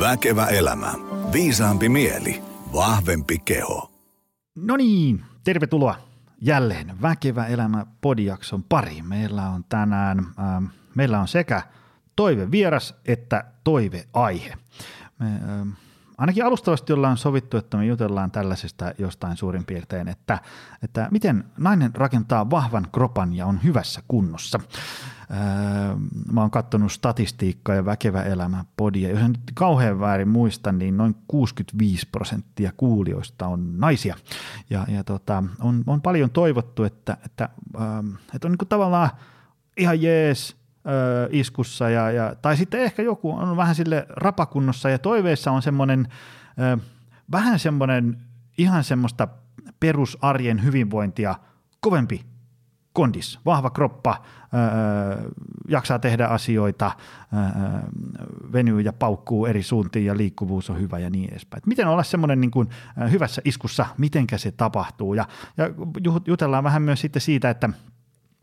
Väkevä elämä. Viisaampi mieli. Vahvempi keho. No niin, tervetuloa jälleen Väkevä elämä podijakson pariin. Meillä on tänään, äh, meillä on sekä toive vieras että toiveaihe. Me, äh, ainakin alustavasti ollaan sovittu, että me jutellaan tällaisesta jostain suurin piirtein, että, että miten nainen rakentaa vahvan kropan ja on hyvässä kunnossa. Mä oon katsonut statistiikkaa ja väkevä elämä podia. Jos en nyt kauhean väärin muista, niin noin 65 prosenttia kuulijoista on naisia. Ja, ja tota, on, on, paljon toivottu, että, että, että on niin tavallaan ihan jees ö, iskussa, ja, ja, tai sitten ehkä joku on vähän sille rapakunnossa, ja toiveissa on semmoinen, ö, vähän semmoinen ihan semmoista perusarjen hyvinvointia kovempi kondis, vahva kroppa, öö, jaksaa tehdä asioita, öö, venyy ja paukkuu eri suuntiin ja liikkuvuus on hyvä ja niin edespäin. Et miten olla semmoinen niin hyvässä iskussa, mitenkä se tapahtuu ja, ja jutellaan vähän myös sitten siitä, että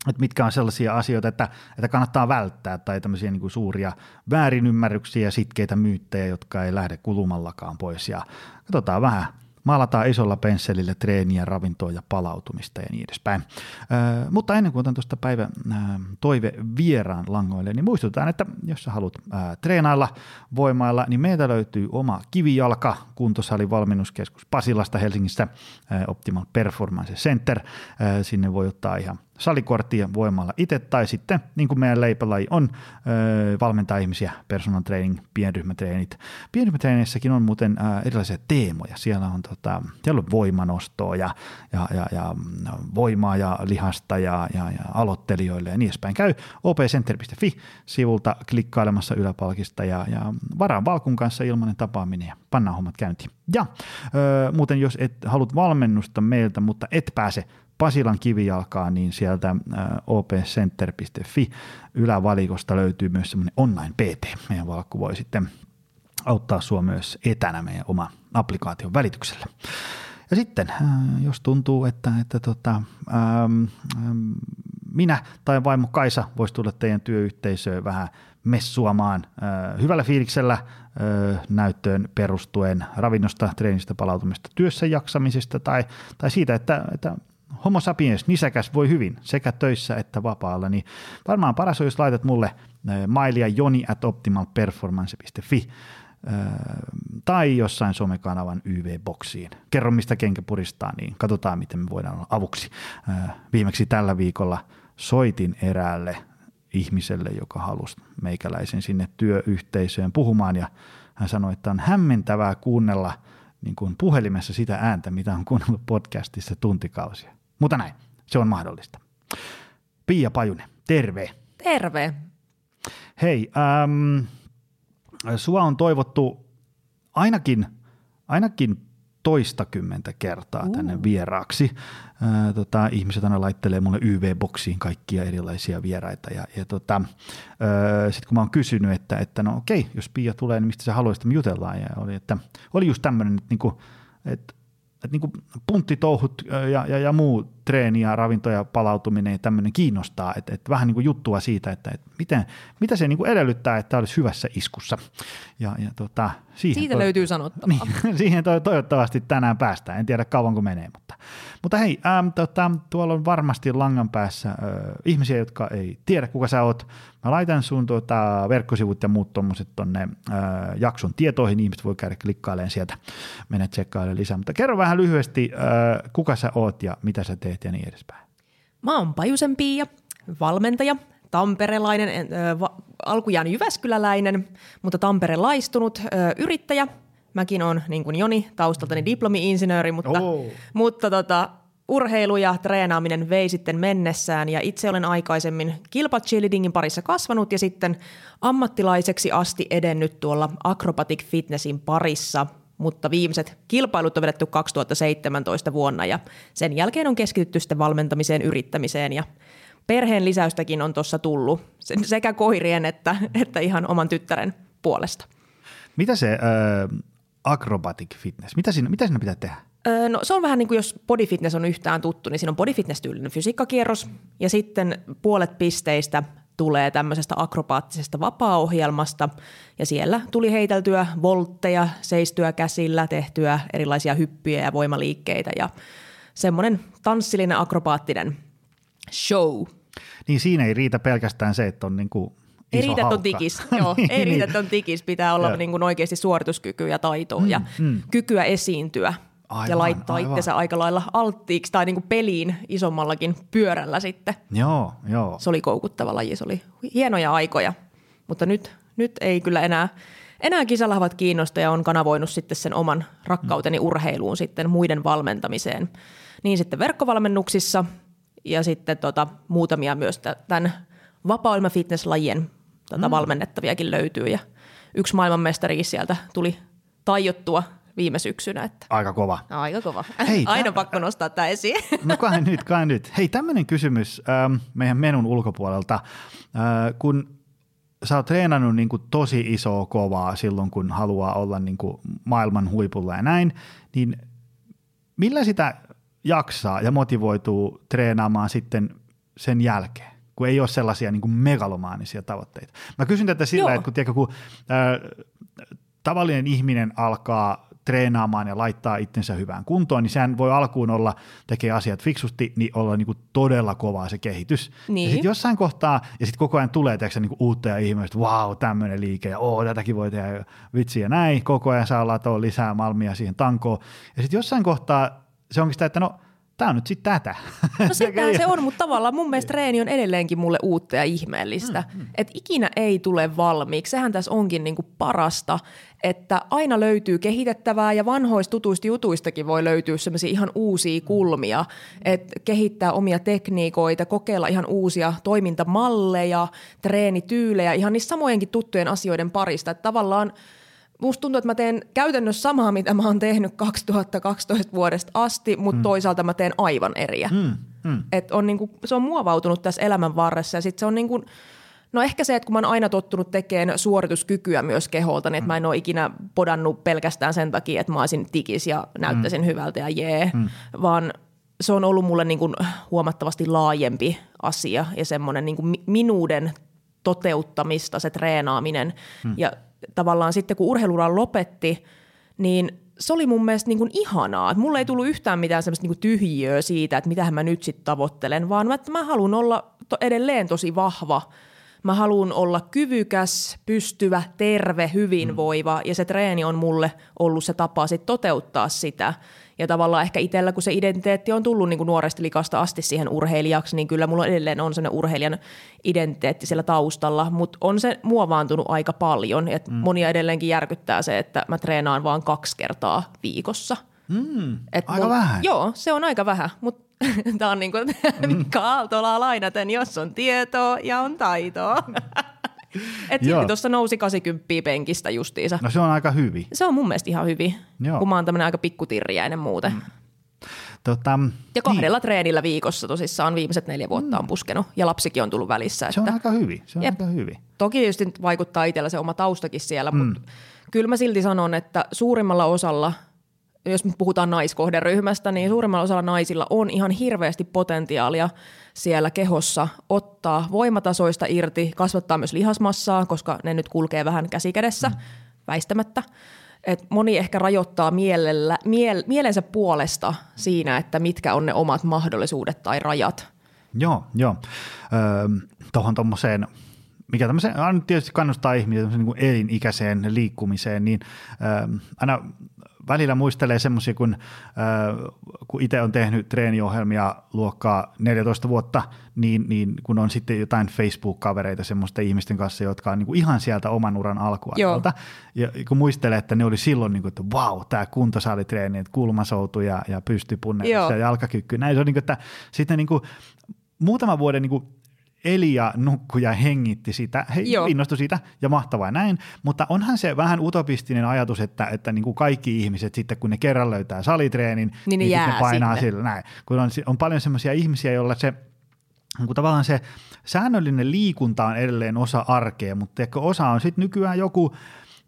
että mitkä on sellaisia asioita, että, että kannattaa välttää tai tämmöisiä niin kuin suuria väärinymmärryksiä ja sitkeitä myyttejä, jotka ei lähde kulumallakaan pois ja katsotaan vähän maalataan isolla pensselillä treeniä, ravintoa ja palautumista ja niin edespäin. Ö, mutta ennen kuin otan tuosta päivän ö, toive vieraan langoille, niin muistutetaan, että jos sä haluat ö, treenailla, voimailla, niin meiltä löytyy oma kivijalka, kuntosali valmennuskeskus Pasilasta Helsingissä, ö, Optimal Performance Center. Ö, sinne voi ottaa ihan salikorttia voimalla itse, tai sitten niin kuin meidän leipälaji on, öö, valmentaa ihmisiä personal training, pienryhmätreenit. Pienryhmätreeneissäkin on muuten öö, erilaisia teemoja. Siellä on, tota, siellä on voimanostoa ja, ja, ja, ja voimaa ja lihasta ja, ja, ja aloittelijoille ja niin edespäin. Käy opcenter.fi-sivulta klikkailemassa yläpalkista ja, ja varaan Valkun kanssa ilmainen tapaaminen ja pannaan hommat käyntiin. Ja öö, muuten jos et haluat valmennusta meiltä, mutta et pääse Pasilan kivijalkaa, niin sieltä opcenter.fi ylävalikosta löytyy myös semmoinen online PT. Meidän valkku voi sitten auttaa sinua myös etänä meidän oma applikaation välityksellä. Ja sitten, jos tuntuu, että, että tota, ähm, ähm, minä tai vaimo Kaisa voisi tulla teidän työyhteisöön vähän messuamaan äh, hyvällä fiiliksellä äh, näyttöön perustuen ravinnosta, treenistä, palautumista, työssä jaksamisesta tai, tai siitä, että, että homo sapiens nisäkäs voi hyvin sekä töissä että vapaalla, niin varmaan paras on, jos laitat mulle mailia joni at optimalperformance.fi tai jossain somekanavan YV-boksiin. Kerro, mistä kenkä puristaa, niin katsotaan, miten me voidaan olla avuksi. Viimeksi tällä viikolla soitin eräälle ihmiselle, joka halusi meikäläisen sinne työyhteisöön puhumaan, ja hän sanoi, että on hämmentävää kuunnella niin kuin puhelimessa sitä ääntä, mitä on kuunnellut podcastissa tuntikausia. Mutta näin, se on mahdollista. Pia Pajunen, terve. Terve. Hei, ähm, sua on toivottu ainakin, ainakin toistakymmentä kertaa uh. tänne vieraaksi. Ää, tota, ihmiset aina laittelee mulle YV-boksiin kaikkia erilaisia vieraita. Ja, ja tota, sitten kun mä oon kysynyt, että, että no okei, jos Pia tulee, niin mistä sä haluaisit, me jutellaan. Ja oli, että, oli just tämmöinen, että, niinku, että että niin punttitouhut ja, ja, ja muu treeni ja ravinto ja palautuminen ja tämmöinen kiinnostaa, että, että vähän niin kuin juttua siitä, että, että miten, mitä se niin kuin edellyttää, että olisi hyvässä iskussa. Ja, ja tota, siihen Siitä to- löytyy sanottavaa. Niin, siihen to- toivottavasti tänään päästään, en tiedä kauanko menee, mutta, mutta hei, äm, tota, tuolla on varmasti langan päässä äh, ihmisiä, jotka ei tiedä kuka sä oot. Mä laitan sun tuota, verkkosivut ja muut tuommoiset tonne äh, jakson tietoihin, ihmiset voi käydä klikkailemaan sieltä, mennä tsekkailemaan lisää, mutta kerro vähän lyhyesti, äh, kuka sä oot ja mitä sä teet ja niin edespäin. Mä oon Pajusen Pia, valmentaja, tamperelainen, äh, va- alkujaan Jyväskyläläinen, mutta tamperelaistunut äh, yrittäjä. Mäkin on niin kuin Joni, taustaltani diplomi-insinööri, mutta, oh. mutta tota, urheilu ja treenaaminen vei sitten mennessään ja itse olen aikaisemmin kilpacheerleadingin parissa kasvanut ja sitten ammattilaiseksi asti edennyt tuolla acrobatic fitnessin parissa – mutta viimeiset kilpailut on vedetty 2017 vuonna ja sen jälkeen on keskitytty sitten valmentamiseen, yrittämiseen ja perheen lisäystäkin on tuossa tullut sekä koirien että, että ihan oman tyttären puolesta. Mitä se äh, acrobatic fitness, mitä siinä, mitä siinä pitää tehdä? no se on vähän niin kuin jos body fitness on yhtään tuttu, niin siinä on body fitness tyylinen fysiikkakierros ja sitten puolet pisteistä tulee tämmöisestä akrobaattisesta vapaa-ohjelmasta ja siellä tuli heiteltyä voltteja, seistyä käsillä, tehtyä erilaisia hyppyjä ja voimaliikkeitä ja semmoinen tanssillinen akrobaattinen show. Niin siinä ei riitä pelkästään se, että on niin kuin Ei riitä, on tikis. Joo, niin, ei riitä, niin. että on tikis. Pitää olla niin kuin oikeasti suorituskykyä ja taitoa mm, ja mm. kykyä esiintyä Aivan, ja laittaa aivan. itsensä aika lailla alttiiksi tai niin kuin peliin isommallakin pyörällä sitten. Joo, joo. Se oli koukuttava laji, se oli hienoja aikoja, mutta nyt, nyt ei kyllä enää, enää kisalahvat kiinnosta ja on kanavoinut sitten sen oman rakkauteni urheiluun sitten muiden valmentamiseen. Niin sitten verkkovalmennuksissa ja sitten tota, muutamia myös tä- tämän vapaa fitnesslajien tota, valmennettaviakin löytyy ja yksi maailmanmestari sieltä tuli tajottua viime syksynä, että Aika kova. aika kova. Hei, Aina tää- pakko nostaa tämä esiin. No kai nyt, kai nyt. Hei, tämmöinen kysymys ähm, meidän menun ulkopuolelta. Äh, kun sä oot treenannut niin kuin tosi isoa kovaa silloin, kun haluaa olla niin kuin maailman huipulla ja näin, niin millä sitä jaksaa ja motivoituu treenaamaan sitten sen jälkeen? kun ei ole sellaisia niin kuin megalomaanisia tavoitteita. Mä kysyn tätä sillä, Joo. että kun, tiedätkö, kun äh, tavallinen ihminen alkaa treenaamaan ja laittaa itsensä hyvään kuntoon, niin sehän voi alkuun olla, tekee asiat fiksusti, niin olla niin kuin todella kovaa se kehitys. Niin. Ja sitten jossain kohtaa, ja sitten koko ajan tulee tiedätkö, niin kuin uutta ja ihmeellistä, wow, tämmöinen liike, ja oo, tätäkin voi tehdä, vitsi ja näin, koko ajan saa latoa lisää malmia siihen tankoon. Ja sitten jossain kohtaa se onkin sitä, että no, tämä on nyt sitten tätä. No sitähän se on, mutta tavallaan mun mielestä treeni on edelleenkin mulle uutta ja ihmeellistä. Mm, mm. Että ikinä ei tule valmiiksi. Sehän tässä onkin niinku parasta, että aina löytyy kehitettävää ja vanhoista tutuista jutuistakin voi löytyä sellaisia ihan uusia kulmia. Että kehittää omia tekniikoita, kokeilla ihan uusia toimintamalleja, treenityylejä, ihan niistä samojenkin tuttujen asioiden parista. Että tavallaan Musta tuntuu, että mä teen käytännössä samaa, mitä mä oon tehnyt 2012 vuodesta asti, mutta mm. toisaalta mä teen aivan eriä. Mm, mm. Et on niinku, se on muovautunut tässä elämän varressa ja sitten se on niinku, no ehkä se, että kun mä oon aina tottunut tekemään suorituskykyä myös keholta, niin että mä en ole ikinä podannut pelkästään sen takia, että mä olisin tikis ja näyttäisin mm. hyvältä ja jee, mm. vaan se on ollut mulle niinku huomattavasti laajempi asia ja semmoinen niinku mi- minuuden toteuttamista, se treenaaminen. Hmm. Ja tavallaan sitten kun urheiluura lopetti, niin se oli mun mielestä niin kuin ihanaa. Et mulle ei tullut yhtään mitään semmoista niin tyhjiöä siitä, että mitähän mä nyt sitten tavoittelen, vaan mä, että mä haluan olla to- edelleen tosi vahva. Mä haluan olla kyvykäs, pystyvä, terve, hyvinvoiva ja se treeni on mulle ollut se tapa sit toteuttaa sitä. Ja tavallaan ehkä itsellä, kun se identiteetti on tullut niin kuin nuoresta likasta asti siihen urheilijaksi, niin kyllä mulla edelleen on sellainen urheilijan identiteetti siellä taustalla, mutta on se muovaantunut aika paljon. Et mm. Monia edelleenkin järkyttää se, että mä treenaan vaan kaksi kertaa viikossa. Mm, Et aika vähän. Joo, se on aika vähän, mutta tämä on niin kuin Aaltolaa lainaten, jos on tietoa ja on taitoa. Et silti tuossa nousi 80 penkistä justiinsa. No se on aika hyvin. Se on mun mielestä ihan hyvin, Joo. kun mä oon tämmöinen aika pikkutirjäinen muuten. Mm. Tota, Ja kahdella niin. treenillä viikossa tosissaan viimeiset neljä vuotta on puskenut ja lapsikin on tullut välissä. se on että aika hyvin. Se on Jep. aika hyvin. Toki tietysti vaikuttaa itsellä se oma taustakin siellä, mm. mutta kyllä mä silti sanon, että suurimmalla osalla, jos nyt puhutaan naiskohderyhmästä, niin suurimmalla osalla naisilla on ihan hirveästi potentiaalia siellä kehossa ottaa voimatasoista irti, kasvattaa myös lihasmassaa, koska ne nyt kulkee vähän käsikädessä, mm. väistämättä. Et moni ehkä rajoittaa mielellä, miel, mielensä puolesta siinä, että mitkä on ne omat mahdollisuudet tai rajat. Joo, joo. Öö, Tuohon tuommoiseen, mikä tämmöiseen, aina tietysti kannustaa ihmisiä niin kuin elinikäiseen liikkumiseen, niin öö, aina välillä muistelee semmoisia, kun, öö, kun itse on tehnyt treeniohjelmia luokkaa 14 vuotta, niin, niin kun on sitten jotain Facebook-kavereita semmoisten ihmisten kanssa, jotka on niin kuin ihan sieltä oman uran alkuajalta, ja kun muistelee, että ne oli silloin, niin kuin, että vau, tämä kuntosalitreeni, että kulmasoutu ja, ja pystypunne ja jalkakyky, näin se on niin kuin, että sitten niin kuin, muutaman vuoden niin kuin eli ja nukkui ja hengitti sitä, he Joo. innostui siitä ja mahtavaa näin, mutta onhan se vähän utopistinen ajatus, että, että niin kuin kaikki ihmiset sitten kun ne kerran löytää salitreenin, Niin ne sitten jää ne painaa sinne. sillä näin, kun on, on paljon semmoisia ihmisiä, joilla se niin kuin tavallaan se säännöllinen liikunta on edelleen osa arkea, mutta ehkä osa on sitten nykyään joku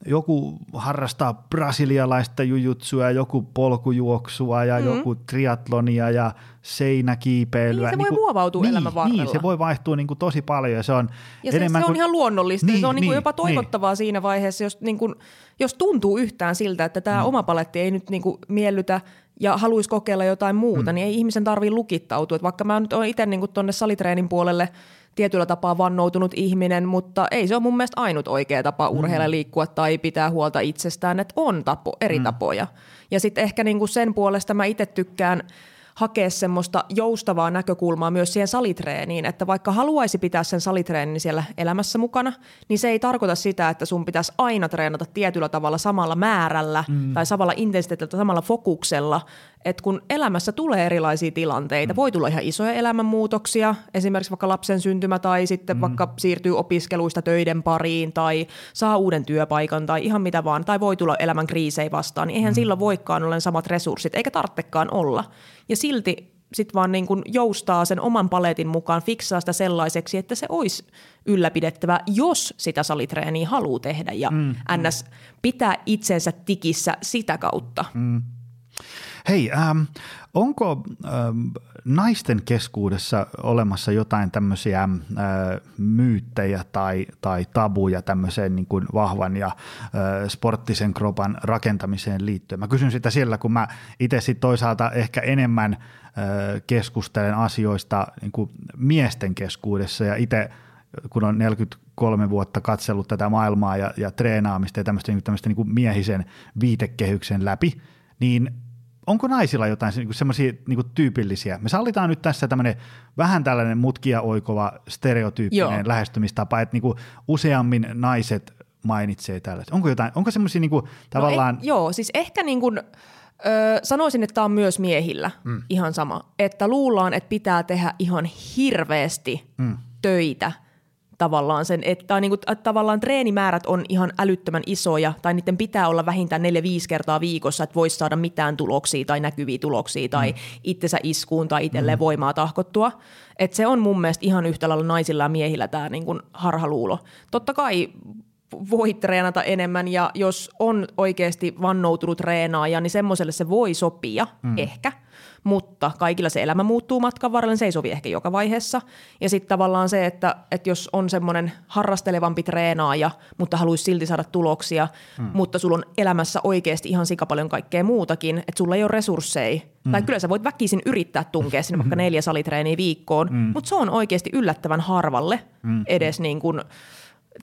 joku harrastaa brasilialaista jujutsua, joku polkujuoksua ja mm-hmm. joku triatlonia ja seinäkiipeilyä. Niin, se voi niin muovautua niin, elämän varrella. Niin, se voi vaihtua niin kuin tosi paljon ja se on ja enemmän se, se on kuin... ihan luonnollista. Niin, se on niin kuin niin, jopa toivottavaa niin. siinä vaiheessa, jos, niin kuin, jos tuntuu yhtään siltä, että tämä mm. oma paletti ei nyt niin kuin miellytä ja haluaisi kokeilla jotain muuta, mm. niin ei ihmisen tarvitse lukittautua. Et vaikka mä nyt olen itse niin tuonne salitreenin puolelle tietyllä tapaa vannoutunut ihminen, mutta ei se ole mun mielestä ainut oikea tapa mm. urheilla liikkua tai pitää huolta itsestään, että on tapo, eri mm. tapoja. Ja sitten ehkä niin kuin sen puolesta mä itse tykkään – hakea semmoista joustavaa näkökulmaa myös siihen salitreeniin, että vaikka haluaisi pitää sen salitreenin siellä elämässä mukana, niin se ei tarkoita sitä, että sun pitäisi aina treenata tietyllä tavalla samalla määrällä mm. tai samalla intensiteetillä, samalla fokuksella, että kun elämässä tulee erilaisia tilanteita, mm. voi tulla ihan isoja elämänmuutoksia, esimerkiksi vaikka lapsen syntymä tai sitten mm. vaikka siirtyy opiskeluista töiden pariin tai saa uuden työpaikan tai ihan mitä vaan, tai voi tulla elämän kriisejä vastaan, niin eihän mm. silloin voikaan olla samat resurssit, eikä tarvitsekaan olla. Ja silti sitten vaan niin kuin joustaa sen oman paletin mukaan, fiksaa sitä sellaiseksi, että se olisi ylläpidettävä, jos sitä salitreeniä haluaa tehdä ja mm, ns. pitää itsensä tikissä sitä kautta. Mm. Hei, ähm, onko ähm, naisten keskuudessa olemassa jotain tämmöisiä äh, myyttejä tai, tai tabuja tämmöiseen niin kuin vahvan ja äh, sporttisen kropan rakentamiseen liittyen? Mä kysyn sitä siellä, kun mä itse sitten toisaalta ehkä enemmän äh, keskustelen asioista niin kuin miesten keskuudessa ja itse kun on 43 vuotta katsellut tätä maailmaa ja, ja treenaamista ja tämmöistä, niin tämmöistä niin kuin miehisen viitekehyksen läpi, niin onko naisilla jotain niinku semmoisia niin tyypillisiä? Me sallitaan nyt tässä tämmöinen vähän tällainen mutkia oikova stereotyyppinen Joo. lähestymistapa, että niin kuin useammin naiset mainitsee tällaista. Onko jotain, onko semmoisia niin tavallaan... No, eh, joo, siis ehkä niin kuin, ö, sanoisin, että tämä on myös miehillä mm. ihan sama, että luullaan, että pitää tehdä ihan hirveästi mm. töitä – tavallaan sen, että, niin kuin, että tavallaan treenimäärät on ihan älyttömän isoja, tai niiden pitää olla vähintään 4-5 kertaa viikossa, että voisi saada mitään tuloksia tai näkyviä tuloksia, tai mm. itsensä iskuun tai itselleen mm. voimaa tahkottua. että se on mun mielestä ihan yhtä lailla naisilla ja miehillä tämä niin kuin harhaluulo. Totta kai voi treenata enemmän ja jos on oikeasti vannoutunut treenaaja, niin semmoiselle se voi sopia mm. ehkä – mutta kaikilla se elämä muuttuu matkan varrella, niin se ei sovi ehkä joka vaiheessa. Ja sitten tavallaan se, että, että jos on semmoinen harrastelevampi treenaaja, mutta haluaisi silti saada tuloksia, mm. mutta sulla on elämässä oikeasti ihan sika paljon kaikkea muutakin, että sulla ei ole resursseja, mm. tai kyllä sä voit väkisin yrittää tunkea sinne vaikka neljä salitreeniä viikkoon, mm. mutta se on oikeasti yllättävän harvalle mm. edes niin kuin –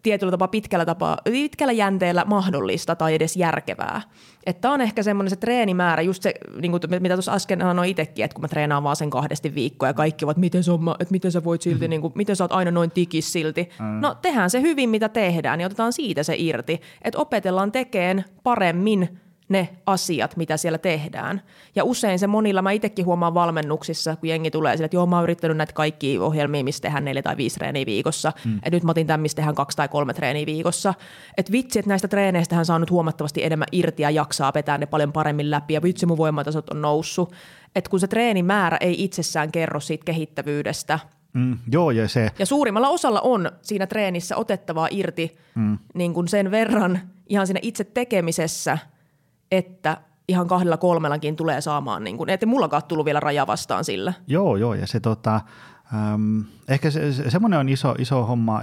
tietyllä tapaa pitkällä, tapaa, pitkällä jänteellä mahdollista tai edes järkevää. Että on ehkä semmoinen se treenimäärä, just se, niin kuin, mitä tuossa äsken sanoin itsekin, että kun mä treenaan vaan sen kahdesti viikkoa ja kaikki ovat, miten, se on, että miten sä voit silti, mm. niin kuin, miten sä oot aina noin tikis silti. Mm. No tehdään se hyvin, mitä tehdään ja otetaan siitä se irti, että opetellaan tekemään paremmin ne asiat, mitä siellä tehdään. Ja usein se monilla, mä itsekin huomaan valmennuksissa, kun jengi tulee sille, että joo, mä oon yrittänyt näitä kaikki ohjelmia, missä tehdään neljä tai viisi treeniä viikossa, mm. että nyt mä otin tämän, missä tehdään kaksi tai kolme treeniä viikossa. Että vitsi, että näistä treeneistä hän saa nyt huomattavasti enemmän irti ja jaksaa vetää ne paljon paremmin läpi, ja vitsi mun voimatasot on noussut. Että kun se treenimäärä ei itsessään kerro siitä kehittävyydestä, Mm, joo, ja se... Ja suurimmalla osalla on siinä treenissä otettavaa irti mm. niin kuin sen verran ihan siinä itse tekemisessä – että ihan kahdella kolmellakin tulee saamaan, niin kuin, että mullakaan tullut vielä raja vastaan sillä. Joo, joo, ja se tota, ähm, ehkä se, se, semmoinen on iso, iso homma,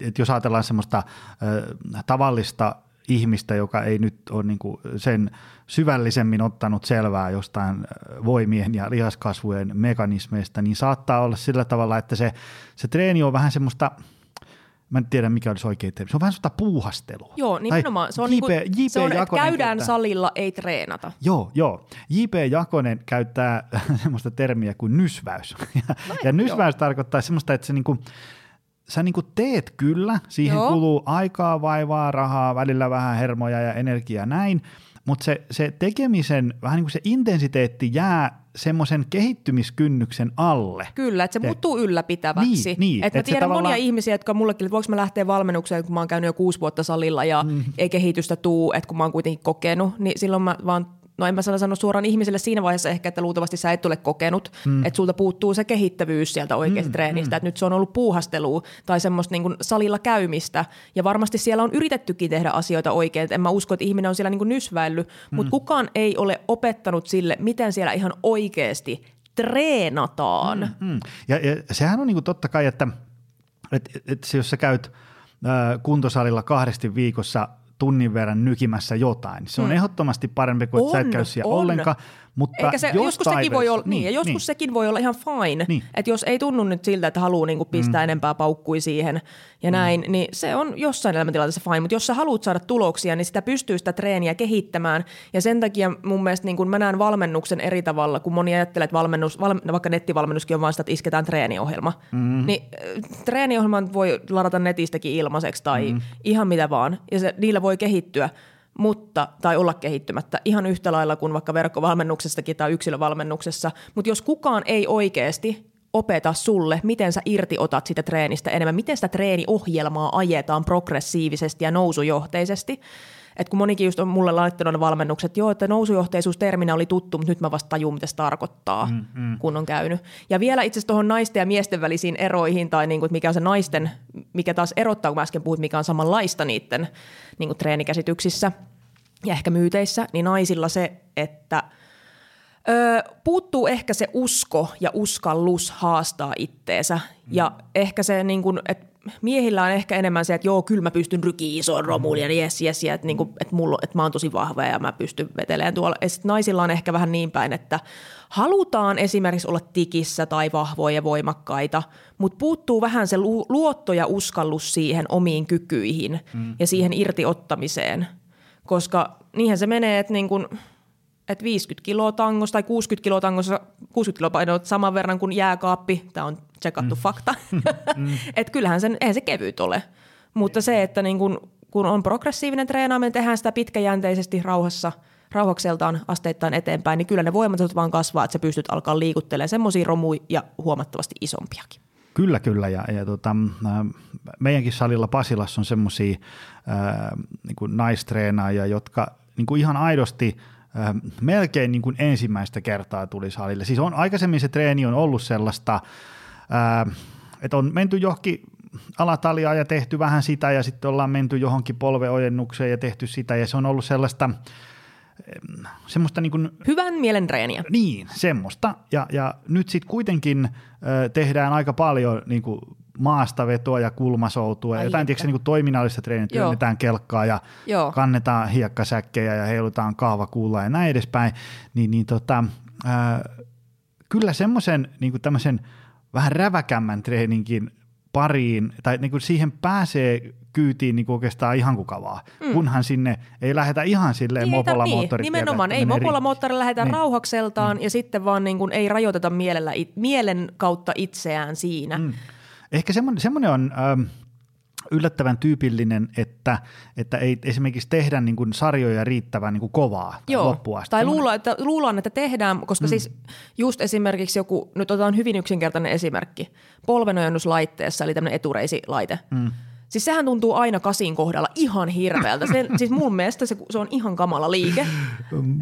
että jos ajatellaan semmoista äh, tavallista ihmistä, joka ei nyt ole niin kuin sen syvällisemmin ottanut selvää jostain voimien ja lihaskasvujen mekanismeista, niin saattaa olla sillä tavalla, että se, se treeni on vähän semmoista – Mä en tiedä, mikä olisi oikein termi. Se on vähän sellaista puuhastelua. Joo, nimenomaan. Se on, JP, niinku, JP se on että käydään käyttää, salilla, ei treenata. Joo, joo. J.P. Jakonen käyttää semmoista termiä kuin nysväys. ja, Noin, ja nysväys joo. tarkoittaa semmoista, että se niinku, sä niinku teet kyllä, siihen joo. kuluu aikaa, vaivaa, rahaa, välillä vähän hermoja ja energiaa näin, mutta se, se tekemisen, vähän niin kuin se intensiteetti jää semmoisen kehittymiskynnyksen alle. Kyllä, että se muuttuu ylläpitäväksi. Niin, niin, että mä tiedän tavallaan... monia ihmisiä, jotka mullekin, että voiko mä lähteä valmennukseen, kun mä oon käynyt jo kuusi vuotta salilla ja mm. ei kehitystä tuu, että kun mä oon kuitenkin kokenut, niin silloin mä vaan no en mä sano suoraan ihmiselle siinä vaiheessa ehkä, että luultavasti sä et ole kokenut, mm. että sulta puuttuu se kehittävyys sieltä oikeasta mm, treenistä, mm. että nyt se on ollut puuhastelua tai semmoista niin salilla käymistä ja varmasti siellä on yritettykin tehdä asioita oikein, että en mä usko, että ihminen on siellä niin nysväillyt, mm. mutta kukaan ei ole opettanut sille, miten siellä ihan oikeasti treenataan. Mm, mm. Ja, ja sehän on niin kuin totta kai, että, että, että jos sä käyt äh, kuntosalilla kahdesti viikossa tunnin verran nykimässä jotain. Se on mm. ehdottomasti parempi kuin, että on, sä et käy siellä on. ollenkaan. Mutta Eikä se, joskus, sekin voi olla, niin, niin, ja joskus niin. sekin voi olla ihan fine. Niin. Että jos ei tunnu nyt siltä, että haluaa niinku pistää mm. enempää paukkui siihen ja mm. näin, niin se on jossain elämäntilanteessa fine. Mutta jos sä haluat saada tuloksia, niin sitä pystyy sitä treeniä kehittämään. Ja sen takia mun mielestä niin kun mä näen valmennuksen eri tavalla, kun moni ajattelee, että valmennus, val, vaikka nettivalmennuskin on vaan sitä, että isketään treeniohjelma. Mm. Niin äh, treeniohjelman voi ladata netistäkin ilmaiseksi tai mm. ihan mitä vaan. Ja se, niillä voi kehittyä mutta, tai olla kehittymättä ihan yhtä lailla kuin vaikka verkkovalmennuksessakin tai yksilövalmennuksessa. Mutta jos kukaan ei oikeasti opeta sulle, miten sä irti otat sitä treenistä enemmän, miten sitä treeniohjelmaa ajetaan progressiivisesti ja nousujohteisesti, että kun monikin just on mulle laittanut ne valmennukset, joo, että nousujohteisuusterminä oli tuttu, mutta nyt mä vasta tajun, mitä se tarkoittaa, mm, mm. kun on käynyt. Ja vielä itse asiassa tuohon naisten ja miesten välisiin eroihin, tai niin kuin, mikä on se naisten, mikä taas erottaa, kun mä äsken puhuin, mikä on samanlaista niiden niin kuin treenikäsityksissä ja ehkä myyteissä, niin naisilla se, että – Öö, puuttuu ehkä se usko ja uskallus haastaa itteensä. Mm. Ja ehkä se, niin kun, että miehillä on ehkä enemmän se, että joo, kyllä mä pystyn rykiin isoon romuun ja jes, jes, että, niin kuin, että, mulla, että mä oon tosi vahva ja mä pystyn veteleen tuolla. Ja sitten naisilla on ehkä vähän niin päin, että halutaan esimerkiksi olla tikissä tai vahvoja ja voimakkaita, mutta puuttuu vähän se luotto ja uskallus siihen omiin kykyihin mm. ja siihen irtiottamiseen. Koska niinhän se menee, että niin kuin – että 50 kiloa tangossa tai 60 kiloa tangossa, 60 kiloa painoa saman verran kuin jääkaappi, tämä on tsekattu mm. fakta, mm. että kyllähän sen, eihän se kevyt ole. Mutta se, että niin kun, kun on progressiivinen treenaaminen, tehdään sitä pitkäjänteisesti rauhassa, rauhakseltaan asteittain eteenpäin, niin kyllä ne voimat vaan kasvaa, että sä pystyt alkaa liikuttelemaan semmoisia romuja ja huomattavasti isompiakin. Kyllä, kyllä. Ja, ja tota, meidänkin salilla Pasilassa on semmoisia niin naistreenaajia, jotka niin kuin ihan aidosti – äh, melkein niin kuin ensimmäistä kertaa tuli salille. Siis on, aikaisemmin se treeni on ollut sellaista, että on menty johonkin alataljaa ja tehty vähän sitä ja sitten ollaan menty johonkin polveojennukseen ja tehty sitä ja se on ollut sellaista semmoista niin kuin, Hyvän mielen treeniä. Niin, semmoista. Ja, ja nyt sitten kuitenkin äh, tehdään aika paljon niin kuin maastavetoa ja kulmasoutua ja jotain tiedätkö, niin kuin toiminnallista treeniä, työnnetään kelkkaa ja Joo. kannetaan hiekkasäkkejä ja heilutaan kahvakuulla ja näin edespäin, niin, niin tota, ää, kyllä semmoisen niin tämmöisen vähän räväkämmän treeninkin pariin, tai niin kuin siihen pääsee kyytiin niin kuin oikeastaan ihan kukavaa, mm. kunhan sinne ei lähetä ihan silleen niin, mopolla niin, moottoritietä. Nimenomaan, ei mopolla moottorilla lähetä niin. rauhakseltaan mm. ja sitten vaan niin kuin ei rajoiteta mielellä, mielen kautta itseään siinä. Mm. Ehkä semmoinen, semmoinen on ähm, yllättävän tyypillinen, että, että ei esimerkiksi tehdä niin kuin sarjoja riittävän niin kuin kovaa Joo, loppuun asti. Tai luulla, että, luullaan, että tehdään, koska mm. siis just esimerkiksi joku, nyt otetaan hyvin yksinkertainen esimerkki, polvenojennuslaitteessa, eli tämmöinen etureisilaite. Mm Siis sehän tuntuu aina kasin kohdalla ihan hirveältä. Se, siis mun mielestä se, se on ihan kamala liike,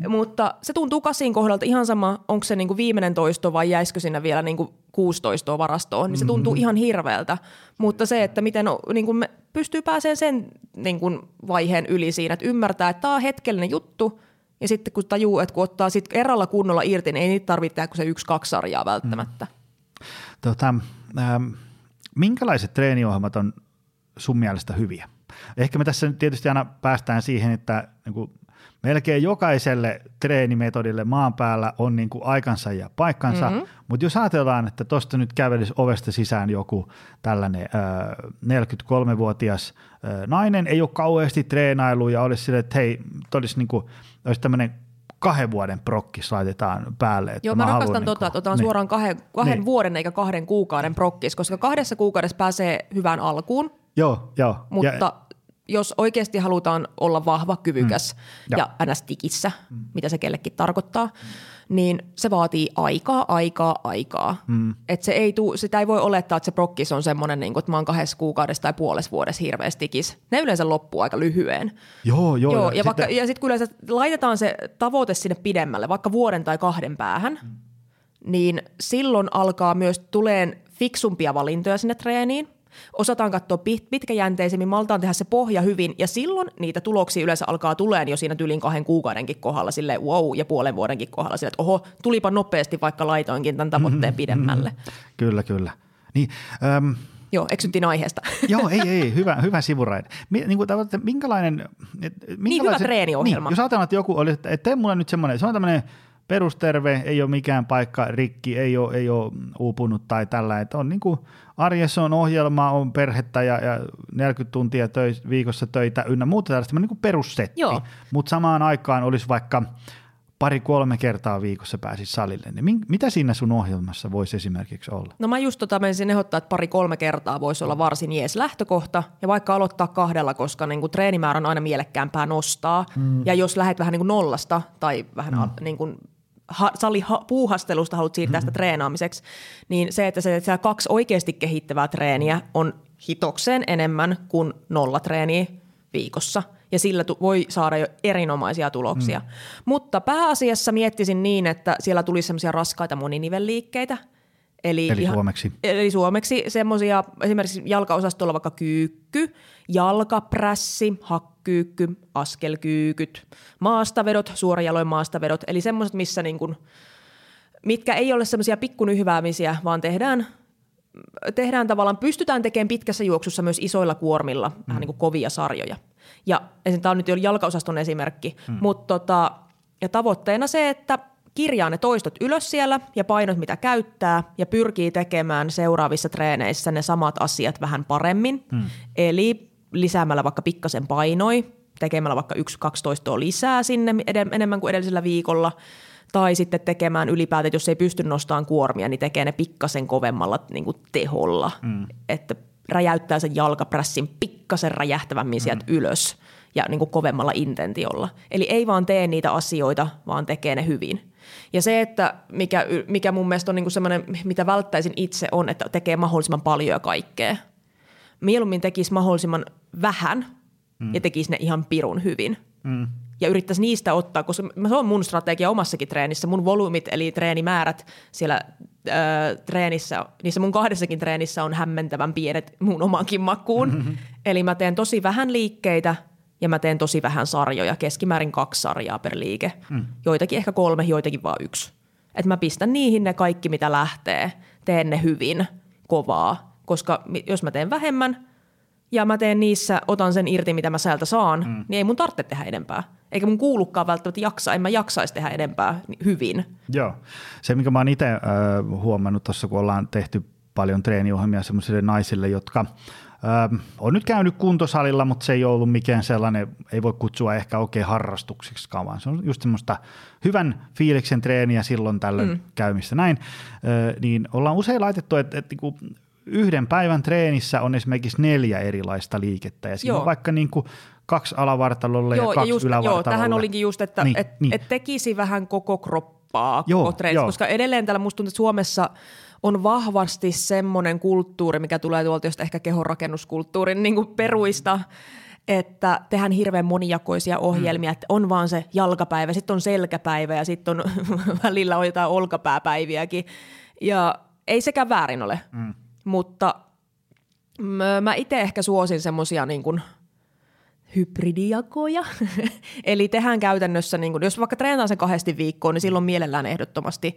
mutta se tuntuu kasin kohdalta ihan sama, onko se niinku viimeinen toisto vai jäisikö sinne vielä niinku kuusi toistoa varastoon, niin se tuntuu mm-hmm. ihan hirveältä. Mutta se, että miten niinku me pystyy pääsemään sen niinku vaiheen yli siinä, että ymmärtää, että tämä on hetkellinen juttu, ja sitten kun tajuu, että kun ottaa sit erralla kunnolla irti, niin ei niitä tarvitse tehdä kuin se yksi-kaksi sarjaa välttämättä. Mm. Tota, ähm, minkälaiset treeniohjelmat on sun mielestä hyviä? Ehkä me tässä nyt tietysti aina päästään siihen, että niin kuin melkein jokaiselle treenimetodille maan päällä on niin kuin aikansa ja paikkansa, mm-hmm. mutta jos ajatellaan, että tuosta nyt kävelisi ovesta sisään joku tällainen äh, 43-vuotias äh, nainen, ei ole kauheasti treenailu ja olisi sille, että hei, olisi, niin kuin, olisi tämmöinen kahden vuoden prokkis laitetaan päälle. Että Joo, mä, mä rakastan niin tota, että otetaan niin. suoraan kahden, kahden niin. vuoden eikä kahden kuukauden prokkis, koska kahdessa kuukaudessa pääsee hyvään alkuun, Joo, joo. Mutta ja, jos oikeasti halutaan olla vahva, kyvykäs mm. ja ns. tikissä, mm. mitä se kellekin tarkoittaa, niin se vaatii aikaa, aikaa, aikaa. Mm. Et se ei tuu, sitä ei voi olettaa, että se prokkis on semmoinen, niin kuin, että mä oon kahdessa kuukaudessa tai puolessa vuodessa hirveästi tikis. Ne yleensä loppuu aika lyhyen. Joo, joo. joo ja, ja, sitten ja sit kun yleensä laitetaan se tavoite sinne pidemmälle, vaikka vuoden tai kahden päähän, mm. niin silloin alkaa myös tuleen fiksumpia valintoja sinne treeniin osataan katsoa pit- pitkäjänteisemmin, maltaan tehdä se pohja hyvin ja silloin niitä tuloksia yleensä alkaa tuleen jo siinä tylin kahden kuukaudenkin kohdalla sille wow ja puolen vuodenkin kohdalla sille, että oho, tulipa nopeasti vaikka laitoinkin tämän tavoitteen mm-hmm, pidemmälle. Mm-hmm. Kyllä, kyllä. Niin, äm, Joo, eksyttiin aiheesta. Joo, ei, ei, hyvä, hyvä sivuraide. Niin kuin, minkälainen... Niin hyvä treeniohjelma. Niin, jos ajatellaan, että joku oli, että tee mulle nyt semmoinen, se on tämmöinen perusterve, ei ole mikään paikka rikki, ei ole, ei ole uupunut tai tällä, että on niin kuin arjessa on ohjelma, on perhettä ja, ja 40 tuntia töis, viikossa töitä ynnä muuta tällaista, niin kuin perussetti, mutta samaan aikaan olisi vaikka pari-kolme kertaa viikossa pääsis salille, niin mitä siinä sun ohjelmassa voisi esimerkiksi olla? No mä just tota menisin ehdottaa, että pari-kolme kertaa voisi olla varsin jees lähtökohta, ja vaikka aloittaa kahdella, koska niin kuin treenimäärä on aina mielekkäämpää nostaa, mm. ja jos lähdet vähän niin kuin nollasta tai vähän mm. niin kuin ha, puuhastelusta haluat siirtää sitä mm-hmm. treenaamiseksi, niin se, että se että kaksi oikeasti kehittävää treeniä on hitokseen enemmän kuin nolla treeniä viikossa. Ja sillä tu- voi saada jo erinomaisia tuloksia. Mm. Mutta pääasiassa miettisin niin, että siellä tulisi semmoisia raskaita moninivelliikkeitä – Eli, eli ihan, suomeksi? Eli suomeksi semmoisia esimerkiksi jalkaosastolla vaikka kyykky, jalkaprässi, hakkyykky, askelkyykyt, maastavedot, suorajaloin maastavedot, eli semmoiset, missä niin kuin, mitkä ei ole semmoisia pikkunyhväämisiä, vaan tehdään, tehdään tavallaan, pystytään tekemään pitkässä juoksussa myös isoilla kuormilla mm. vähän niin kuin kovia sarjoja. Ja tämä on nyt jo jalkaosaston esimerkki, mm. mutta tota, ja tavoitteena se, että kirjaa ne toistot ylös siellä ja painot, mitä käyttää, ja pyrkii tekemään seuraavissa treeneissä ne samat asiat vähän paremmin. Hmm. Eli lisäämällä vaikka pikkasen painoi, tekemällä vaikka 1-12 lisää sinne enemmän kuin edellisellä viikolla, tai sitten tekemään ylipäätään, jos ei pysty nostamaan kuormia, niin tekee ne pikkasen kovemmalla niin kuin teholla, hmm. että räjäyttää sen jalkaprässin pikkasen räjähtävämmin sieltä hmm. ylös ja niin kuin kovemmalla intentiolla. Eli ei vaan tee niitä asioita, vaan tekee ne hyvin. Ja se, että mikä, mikä mun mielestä on niin semmoinen, mitä välttäisin itse, on, että tekee mahdollisimman paljon ja kaikkea. Mieluummin tekisi mahdollisimman vähän mm. ja tekisi ne ihan pirun hyvin. Mm. Ja yrittäisi niistä ottaa, koska se on mun strategia omassakin treenissä. Mun volyymit eli treenimäärät siellä äh, treenissä, niissä mun kahdessakin treenissä on hämmentävän pienet mun omankin makuun. Mm-hmm. Eli mä teen tosi vähän liikkeitä – ja mä teen tosi vähän sarjoja, keskimäärin kaksi sarjaa per liike. Mm. Joitakin ehkä kolme, joitakin vaan yksi. Että mä pistän niihin ne kaikki, mitä lähtee, teen ne hyvin, kovaa. Koska jos mä teen vähemmän ja mä teen niissä, otan sen irti, mitä mä sieltä saan, mm. niin ei mun tarvitse tehdä enempää. Eikä mun kuulukaan välttämättä jaksaa, en mä jaksaisi tehdä enempää hyvin. Joo. Se, mikä mä oon itse äh, huomannut tuossa, kun ollaan tehty paljon treeniohjelmia sellaisille naisille, jotka Öö, on nyt käynyt kuntosalilla, mutta se ei ole ollut mikään sellainen, ei voi kutsua ehkä oikein harrastukseksi vaan se on just semmoista hyvän fiiliksen treeniä silloin tällöin mm. käymistä näin, öö, niin ollaan usein laitettu, että, että niinku yhden päivän treenissä on esimerkiksi neljä erilaista liikettä ja siinä joo. on vaikka niin kuin kaksi alavartalolle joo, ja kaksi ja just, Joo, tähän olikin just, että niin, et, niin. et tekisi vähän koko kroppaa joo, koko treenissä, koska edelleen täällä musta tuntuu, että Suomessa – on vahvasti semmoinen kulttuuri, mikä tulee tuolta just ehkä kehonrakennuskulttuurin niin peruista, että tehdään hirveän monijakoisia ohjelmia, mm. että on vaan se jalkapäivä, sitten on selkäpäivä ja sitten on välillä on jotain olkapääpäiviäkin. Ja ei sekään väärin ole, mm. mutta mä itse ehkä suosin semmoisia niin kuin hybridijakoja. Eli tehdään käytännössä, niin kun, jos vaikka treenataan sen kahdesti viikkoon, niin silloin mielellään ehdottomasti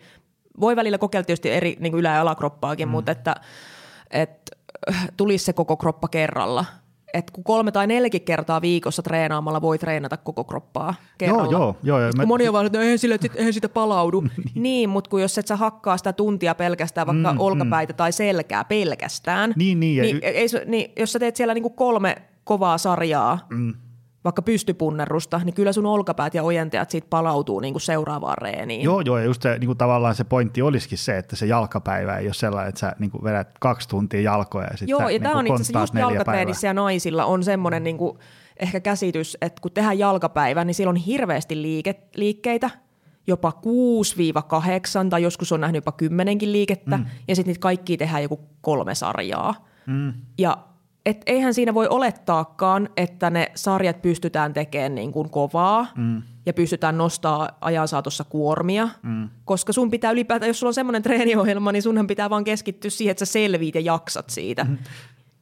voi välillä kokeilla tietysti eri niin ylä- ja alakroppaakin, mm. mutta että, että tulisi se koko kroppa kerralla. Et kun kolme tai neljäkin kertaa viikossa treenaamalla voi treenata koko kroppaa kerralla. Joo, joo. joo mä... Moni on vaan, että no, eihän, sille, eihän sitä palaudu. niin, niin mutta kun jos et sä hakkaa sitä tuntia pelkästään vaikka mm, olkapäitä mm. tai selkää pelkästään, niin, niin, niin, ei, niin jos sä teet siellä niinku kolme kovaa sarjaa, mm vaikka pystypunnerusta, niin kyllä sun olkapäät ja ojentajat siitä palautuu niin kuin seuraavaan reeniin. Joo, joo, ja just se, niin kuin tavallaan se pointti olisikin se, että se jalkapäivä ei ole sellainen, että sä niin kuin vedät kaksi tuntia jalkoja ja sitten Joo, ja niin tämä on itse asiassa just jalkatreenissä ja naisilla on semmoinen, niin kuin, ehkä käsitys, että kun tehdään jalkapäivä, niin siellä on hirveästi liike, liikkeitä, jopa 6-8 tai joskus on nähnyt jopa kymmenenkin liikettä mm. ja sitten niitä kaikki tehdään joku kolme sarjaa. Mm. Ja et eihän siinä voi olettaakaan, että ne sarjat pystytään tekemään niin kuin kovaa mm. ja pystytään nostaa ajan saatossa kuormia, mm. koska sun pitää ylipäätään, jos sulla on semmoinen treeniohjelma, niin sunhan pitää vaan keskittyä siihen, että sä selviit ja jaksat siitä. Mm.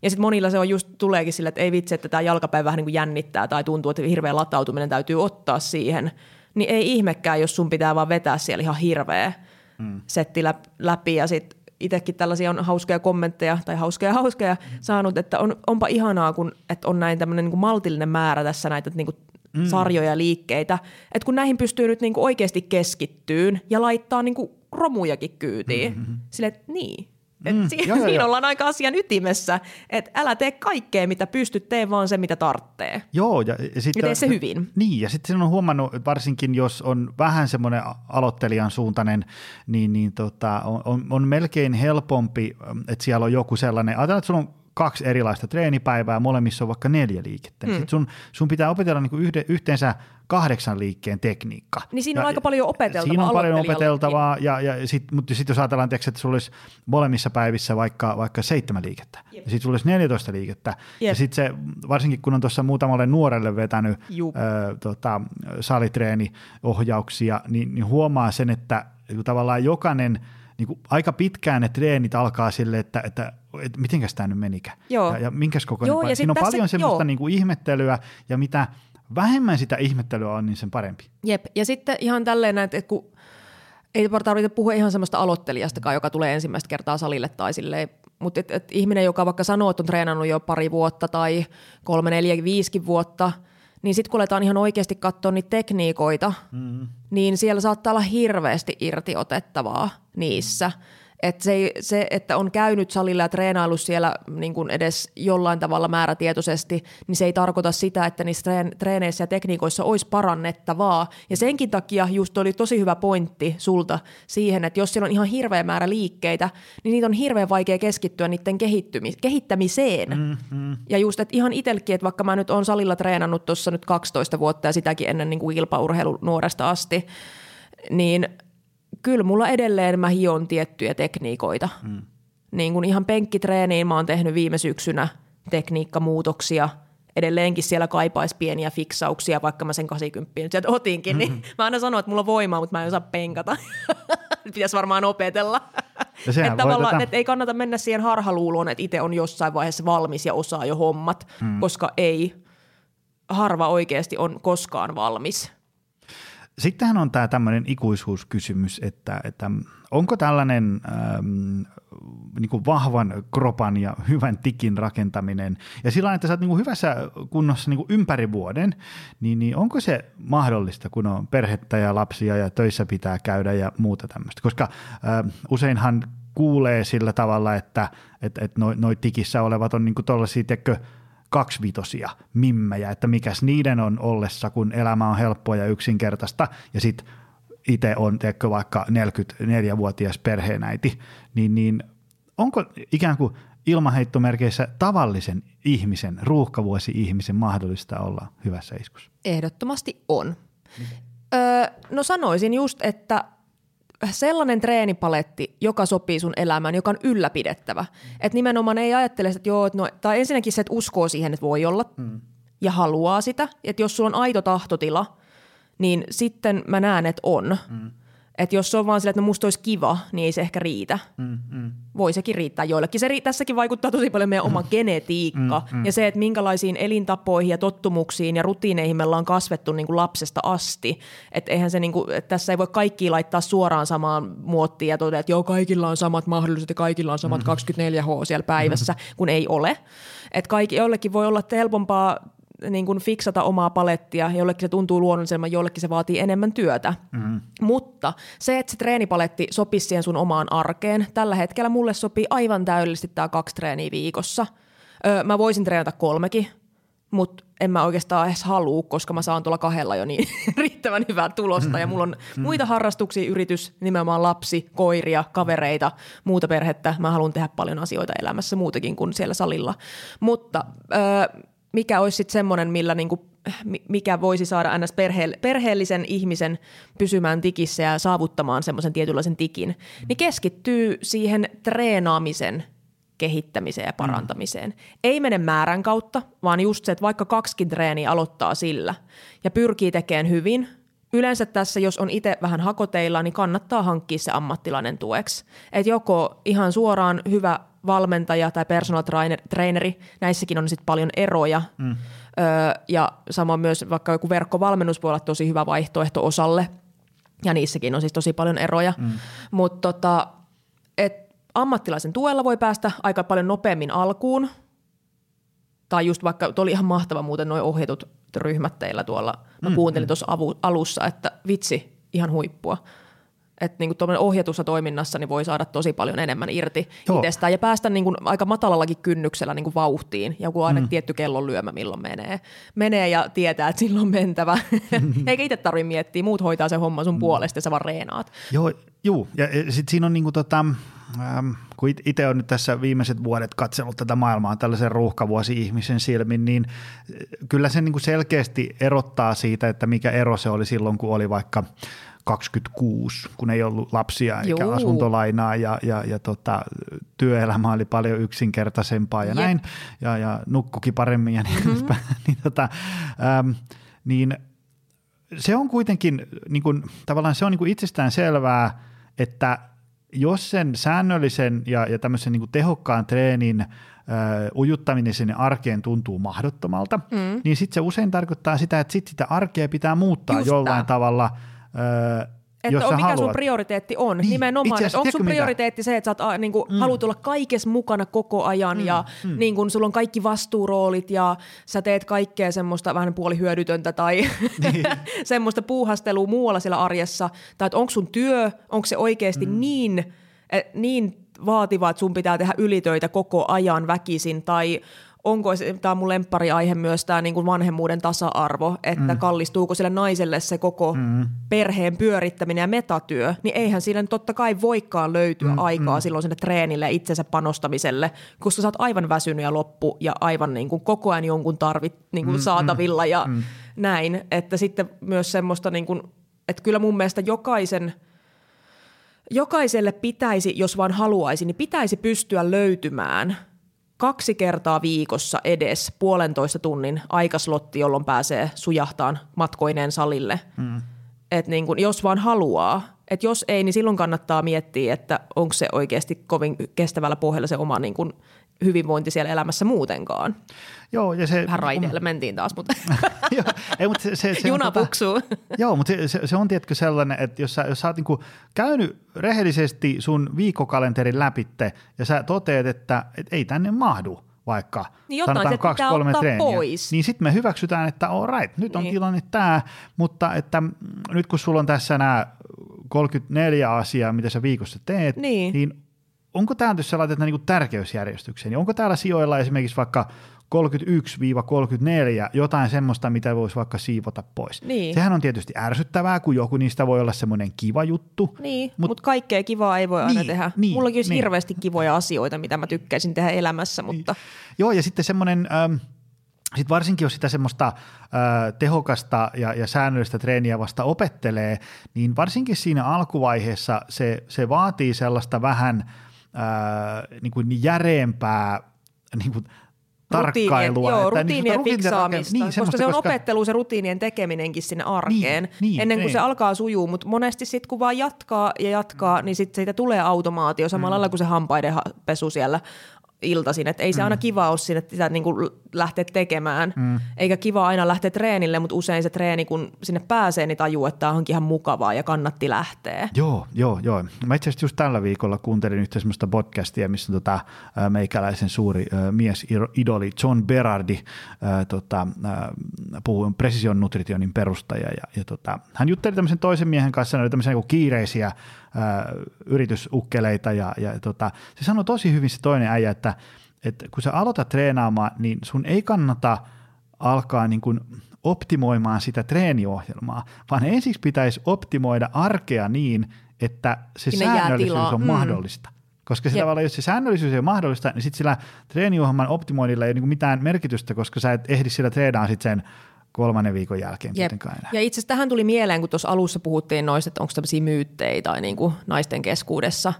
Ja sitten monilla se on just, tuleekin sille, että ei vitsi, että tämä jalkapäivä vähän niin kuin jännittää tai tuntuu, että hirveä latautuminen täytyy ottaa siihen. Niin ei ihmekään, jos sun pitää vaan vetää siellä ihan hirveä mm. setti läpi ja sitten itsekin tällaisia on hauskoja kommentteja tai hauskoja hauskoja mm. saanut, että on, onpa ihanaa, kun, että on näin tämmöinen niin maltillinen määrä tässä näitä niin kuin mm. sarjoja ja liikkeitä, että kun näihin pystyy nyt niin kuin oikeasti keskittyyn ja laittaa niin kuin romujakin kyytiin, mm-hmm. sille että niin, mm, si- joo, siinä joo. ollaan aika asian ytimessä, että älä tee kaikkea, mitä pystyt, tee vaan se, mitä tarvitsee. Joo. Ja, ja, sit, ja tee se hyvin. Niin, ja sitten on huomannut, varsinkin jos on vähän semmoinen aloittelijan suuntainen, niin, niin tota, on, on, on melkein helpompi, että siellä on joku sellainen, ajatellaan, että sulla on kaksi erilaista treenipäivää, molemmissa on vaikka neljä liikettä. Mm. Sitten sun, sun pitää opetella niinku yhde, yhteensä kahdeksan liikkeen tekniikka. Niin siinä on ja, aika paljon opeteltavaa Siinä on paljon opeteltavaa, ja, ja sit, mutta sitten jos ajatellaan, että sulla olisi molemmissa päivissä vaikka, vaikka seitsemän liikettä, Jep. ja sitten sulla olisi 14 liikettä, Jep. ja sitten se, varsinkin kun on tuossa muutamalle nuorelle vetänyt ö, tota, salitreeniohjauksia, niin, niin huomaa sen, että tavallaan jokainen – niin kuin aika pitkään ne treenit alkaa sille, että, että, että mitenkäs tämä nyt menikä. Joo. Ja, ja minkäs kokoinen. Joo, ja Siinä on tässä, paljon semmoista niin kuin ihmettelyä ja mitä vähemmän sitä ihmettelyä on, niin sen parempi. Jep, ja sitten ihan tälleen, että kun ei tarvitse puhua ihan semmoista aloittelijastakaan, joka tulee ensimmäistä kertaa salille tai silleen, mutta et, et ihminen, joka vaikka sanoo, että on treenannut jo pari vuotta tai kolme, neljä, viisikin vuotta, niin sitten kun aletaan ihan oikeasti katsoa niitä tekniikoita, mm. niin siellä saattaa olla hirveästi irtiotettavaa niissä – että se, se, että on käynyt salilla ja treenailu siellä niin kuin edes jollain tavalla määrätietoisesti, niin se ei tarkoita sitä, että niissä treeneissä ja tekniikoissa olisi parannettavaa. Ja senkin takia just oli tosi hyvä pointti sulta siihen, että jos siellä on ihan hirveä määrä liikkeitä, niin niitä on hirveän vaikea keskittyä niiden kehittämiseen. Mm-hmm. Ja just, että ihan itsellekin, että vaikka mä nyt on salilla treenannut tuossa nyt 12 vuotta ja sitäkin ennen niin kuin kilpaurheilu nuoresta asti, niin – kyllä mulla edelleen mä hion tiettyjä tekniikoita. Mm. Niin kuin ihan penkkitreeniin mä oon tehnyt viime syksynä tekniikkamuutoksia. Edelleenkin siellä kaipaisi pieniä fiksauksia, vaikka mä sen 80 nyt sieltä otinkin. Niin mm-hmm. Niin mä aina sanon, että mulla on voimaa, mutta mä en osaa penkata. Pitäisi varmaan opetella. että tavallaan, tätä... että ei kannata mennä siihen harhaluuloon, että itse on jossain vaiheessa valmis ja osaa jo hommat, mm. koska ei. Harva oikeasti on koskaan valmis. Sittenhän on tämä tämmöinen ikuisuuskysymys, että, että onko tällainen ähm, niin kuin vahvan kropan ja hyvän tikin rakentaminen ja sillä että sä oot niin kuin hyvässä kunnossa niin kuin ympäri vuoden, niin, niin onko se mahdollista, kun on perhettä ja lapsia ja töissä pitää käydä ja muuta tämmöistä? Koska äh, useinhan kuulee sillä tavalla, että et, et noin noi tikissä olevat on niin kuin tuollaisia, kaksivitosia mimmejä, että mikäs niiden on ollessa, kun elämä on helppoa ja yksinkertaista ja sitten itse on teekö vaikka 44-vuotias perheenäiti, niin, niin onko ikään kuin ilmaheittomerkeissä tavallisen ihmisen, ruuhkavuosi-ihmisen mahdollista olla hyvässä iskussa? Ehdottomasti on. Öö, no sanoisin just, että sellainen treenipaletti, joka sopii sun elämään, joka on ylläpidettävä. Mm. Että nimenomaan ei ajattele, että joo, no, tai ensinnäkin se, että uskoo siihen, että voi olla mm. ja haluaa sitä. Että jos sulla on aito tahtotila, niin sitten mä näen, että on. Mm. Että jos se on vaan sillä, että no musta olisi kiva, niin ei se ehkä riitä. Mm, mm. Voi sekin riittää joillekin. Se, tässäkin vaikuttaa tosi paljon meidän oma mm. genetiikka mm, mm. ja se, että minkälaisiin elintapoihin ja tottumuksiin ja rutiineihin me ollaan kasvettu niin kuin lapsesta asti. Että eihän se, niin kuin, että tässä ei voi kaikki laittaa suoraan samaan muottiin ja todeta, että joo, kaikilla on samat mahdollisuudet ja kaikilla on samat mm. 24H siellä päivässä, mm. kun ei ole. Että kaikki, jollekin voi olla helpompaa niin kuin fiksata omaa palettia, jollekin se tuntuu luonnollisemman, jollekin se vaatii enemmän työtä. Mm. Mutta se, että se treenipaletti sopisi siihen sun omaan arkeen, tällä hetkellä mulle sopii aivan täydellisesti tämä kaksi treeniä viikossa. Öö, mä voisin treenata kolmekin, mutta en mä oikeastaan edes halua, koska mä saan tuolla kahdella jo niin riittävän hyvää tulosta. Ja mulla on mm. muita harrastuksia, yritys, nimenomaan lapsi, koiria, kavereita, muuta perhettä. Mä haluan tehdä paljon asioita elämässä muutakin kuin siellä salilla. Mutta öö, mikä olisi sitten semmoinen, millä niinku, mikä voisi saada ns. Perhe- perheellisen ihmisen pysymään tikissä ja saavuttamaan semmoisen tietynlaisen tikin, niin keskittyy siihen treenaamisen kehittämiseen ja parantamiseen. Mm. Ei mene määrän kautta, vaan just se, että vaikka kaksikin treeniä aloittaa sillä ja pyrkii tekemään hyvin, yleensä tässä, jos on itse vähän hakoteilla, niin kannattaa hankkia se ammattilainen tueksi. Et joko ihan suoraan hyvä valmentaja tai personal trainer, traineri, näissäkin on sitten paljon eroja. Mm. Öö, ja sama myös vaikka joku verkkovalmennus voi olla tosi hyvä vaihtoehto osalle, ja niissäkin on siis tosi paljon eroja. Mm. Mutta tota, ammattilaisen tuella voi päästä aika paljon nopeammin alkuun, tai just vaikka, oli ihan mahtava muuten noin ohjatut ryhmät teillä tuolla. Mä mm, kuuntelin mm. tuossa alussa, että vitsi, ihan huippua. Että niin tuommoinen ohjatussa toiminnassa niin voi saada tosi paljon enemmän irti Joo. itsestään ja päästä niin kuin aika matalallakin kynnyksellä niin kuin vauhtiin. Joku aina mm. tietty kellon lyömä, milloin menee. Menee ja tietää, että silloin on mentävä. Eikä itse tarvitse miettiä, muut hoitaa se homma sun mm. puolesta ja sä vaan reenaat. Joo, juu. ja sitten siinä on niin kuin tota, ähm, kun itse on nyt tässä viimeiset vuodet katsellut tätä maailmaa tällaisen ruuhkavuosi-ihmisen silmin, niin äh, kyllä se niin kuin selkeästi erottaa siitä, että mikä ero se oli silloin, kun oli vaikka 26, kun ei ollut lapsia eikä Juu. asuntolainaa ja, ja, ja tota, työelämä oli paljon yksinkertaisempaa ja Jep. näin, ja, ja nukkukin paremmin ja niin mm-hmm. niin, tota, ähm, niin se on kuitenkin niin kuin, tavallaan se on niin kuin itsestään selvää, että jos sen säännöllisen ja, ja tämmöisen niin kuin tehokkaan treenin äh, ujuttaminen sinne arkeen tuntuu mahdottomalta, mm. niin sitten se usein tarkoittaa sitä, että sit sitä arkea pitää muuttaa Just jollain tämä. tavalla – Öö, että on, mikä haluat. sun prioriteetti on, niin, nimenomaan. Että onko sun prioriteetti mitä? se, että sä oot, niin kuin, mm. haluat olla kaikessa mukana koko ajan mm. ja mm. Niin kuin, sulla on kaikki vastuuroolit ja sä teet kaikkea semmoista vähän puolihyödytöntä tai niin. semmoista puuhastelua muualla siellä arjessa. Tai että onko sun työ, onko se oikeasti mm. niin, eh, niin vaativa, että sun pitää tehdä ylitöitä koko ajan väkisin tai onko, tämä on mun lemppariaihe myös tämä niin kuin vanhemmuuden tasa-arvo, että mm. kallistuuko sille naiselle se koko mm. perheen pyörittäminen ja metatyö, niin eihän sille totta kai voikaan löytyä mm. aikaa mm. silloin sinne treenille itsensä panostamiselle, koska sä oot aivan väsynyt ja loppu ja aivan niin kuin koko ajan jonkun tarvit niin kuin mm. saatavilla ja mm. näin, että sitten myös semmoista niin kuin, että kyllä mun mielestä jokaisen – jokaiselle pitäisi, jos vaan haluaisi, niin pitäisi pystyä löytymään kaksi kertaa viikossa edes puolentoista tunnin aikaslotti, jolloin pääsee sujahtaan matkoineen salille. Mm. Et niin kun, jos vaan haluaa. Et jos ei, niin silloin kannattaa miettiä, että onko se oikeasti kovin kestävällä pohjalla se oma niin kun, hyvinvointi siellä elämässä muutenkaan. Joo, ja se... Vähän raiteille mentiin taas, mutta, joo, ei, mutta se, se, se Juna tota, puksuu. joo, mutta se, se, se on tietkö sellainen, että jos sä, jos sä oot niinku käynyt rehellisesti sun viikkokalenterin läpitte ja sä toteat, että et ei tänne mahdu vaikka niin sanotaan kaksi, kolme treeniä, pois. niin sitten me hyväksytään, että all right, nyt on niin. tilanne tämä, mutta että nyt kun sulla on tässä nämä 34 asiaa, mitä sä viikossa teet, niin, niin onko tämä nyt se laitetaan niin tärkeysjärjestykseen? Niin onko täällä sijoilla esimerkiksi vaikka 31-34 jotain semmoista, mitä voisi vaikka siivota pois. Niin. Sehän on tietysti ärsyttävää, kun joku niistä voi olla semmoinen kiva juttu. Niin, mutta mut kaikkea kivaa ei voi aina niin, tehdä. Niin, Mullakin olisi niin. hirveästi kivoja asioita, mitä mä tykkäisin tehdä elämässä, mutta... Niin. Joo, ja sitten semmoinen... Ähm, sitten varsinkin, jos sitä semmoista ö, tehokasta ja, ja säännöllistä treeniä vasta opettelee, niin varsinkin siinä alkuvaiheessa se, se vaatii sellaista vähän ö, niin kuin järeempää niin kuin tarkkailua. Joo, että rutiinien niin, fiksaamista, niin, koska se on koska... opettelu se rutiinien tekeminenkin sinne arkeen, niin, niin, ennen kuin niin. se alkaa sujuu, mutta monesti sitten kun vaan jatkaa ja jatkaa, niin sitten siitä tulee automaatio samalla mm. lailla kuin se hampaiden pesu siellä iltaisin, että ei se mm. aina kiva ole sinne sitä niin kuin lähteä tekemään, mm. eikä kiva aina lähteä treenille, mutta usein se treeni, kun sinne pääsee, niin tajuu, että tämä onkin ihan mukavaa ja kannatti lähteä. Joo, joo, joo. Mä itse asiassa just tällä viikolla kuuntelin yhtä semmoista podcastia, missä tota, meikäläisen suuri mies idoli John Berardi tota, puhui Precision Nutritionin perustaja ja, ja tota, hän jutteli tämmöisen toisen miehen kanssa, ne oli tämmöisiä niin kiireisiä yritysukkeleita ja, ja tota, se sanoi tosi hyvin se toinen äijä, että, että kun sä aloitat treenaamaan, niin sun ei kannata alkaa niin kuin optimoimaan sitä treeniohjelmaa, vaan ensiksi pitäisi optimoida arkea niin, että se Sinne säännöllisyys on mm. mahdollista. Koska tavalla, jos se säännöllisyys ei ole mahdollista, niin sitten sillä treeniohjelman optimoinnilla ei ole niin mitään merkitystä, koska sä et ehdi sillä treenaan sitten sen kolmannen viikon jälkeen Jep. kuitenkaan enää. Ja itse asiassa tähän tuli mieleen, kun tuossa alussa puhuttiin noista, että onko tämmöisiä myyttejä tai niin kuin naisten keskuudessa,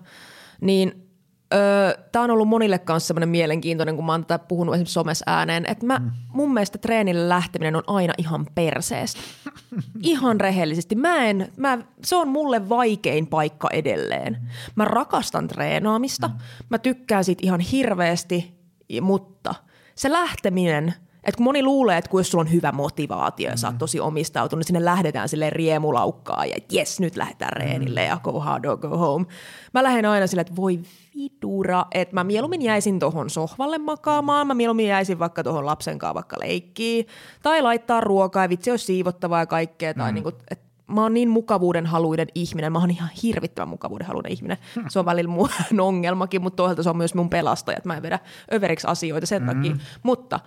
niin öö, tämä on ollut monille kanssa semmoinen mielenkiintoinen, kun mä oon tätä puhunut esimerkiksi somessa ääneen, että mä, mm. mun mielestä treenille lähteminen on aina ihan perseestä. ihan rehellisesti. Mä en, mä, se on mulle vaikein paikka edelleen. Mä rakastan treenaamista, mä tykkään siitä ihan hirveästi, mutta se lähteminen – et kun moni luulee, että kun jos sulla on hyvä motivaatio ja sä oot tosi omistautunut, niin sinne lähdetään sille riemulaukkaa ja jes, nyt lähdetään reenille ja go hard or go home. Mä lähden aina sille, että voi vidura, että mä mieluummin jäisin tohon sohvalle makaamaan, mä mieluummin jäisin vaikka tohon lapsen kanssa vaikka leikkiin, tai laittaa ruokaa ja vitsi olisi siivottavaa ja kaikkea, tai mm. niinku, että mä oon niin mukavuuden haluinen ihminen, mä oon ihan hirvittävän mukavuuden haluinen ihminen. Se on välillä mun ongelmakin, mutta toisaalta se on myös mun pelastaja, että mä en vedä överiksi asioita sen takia. Mutta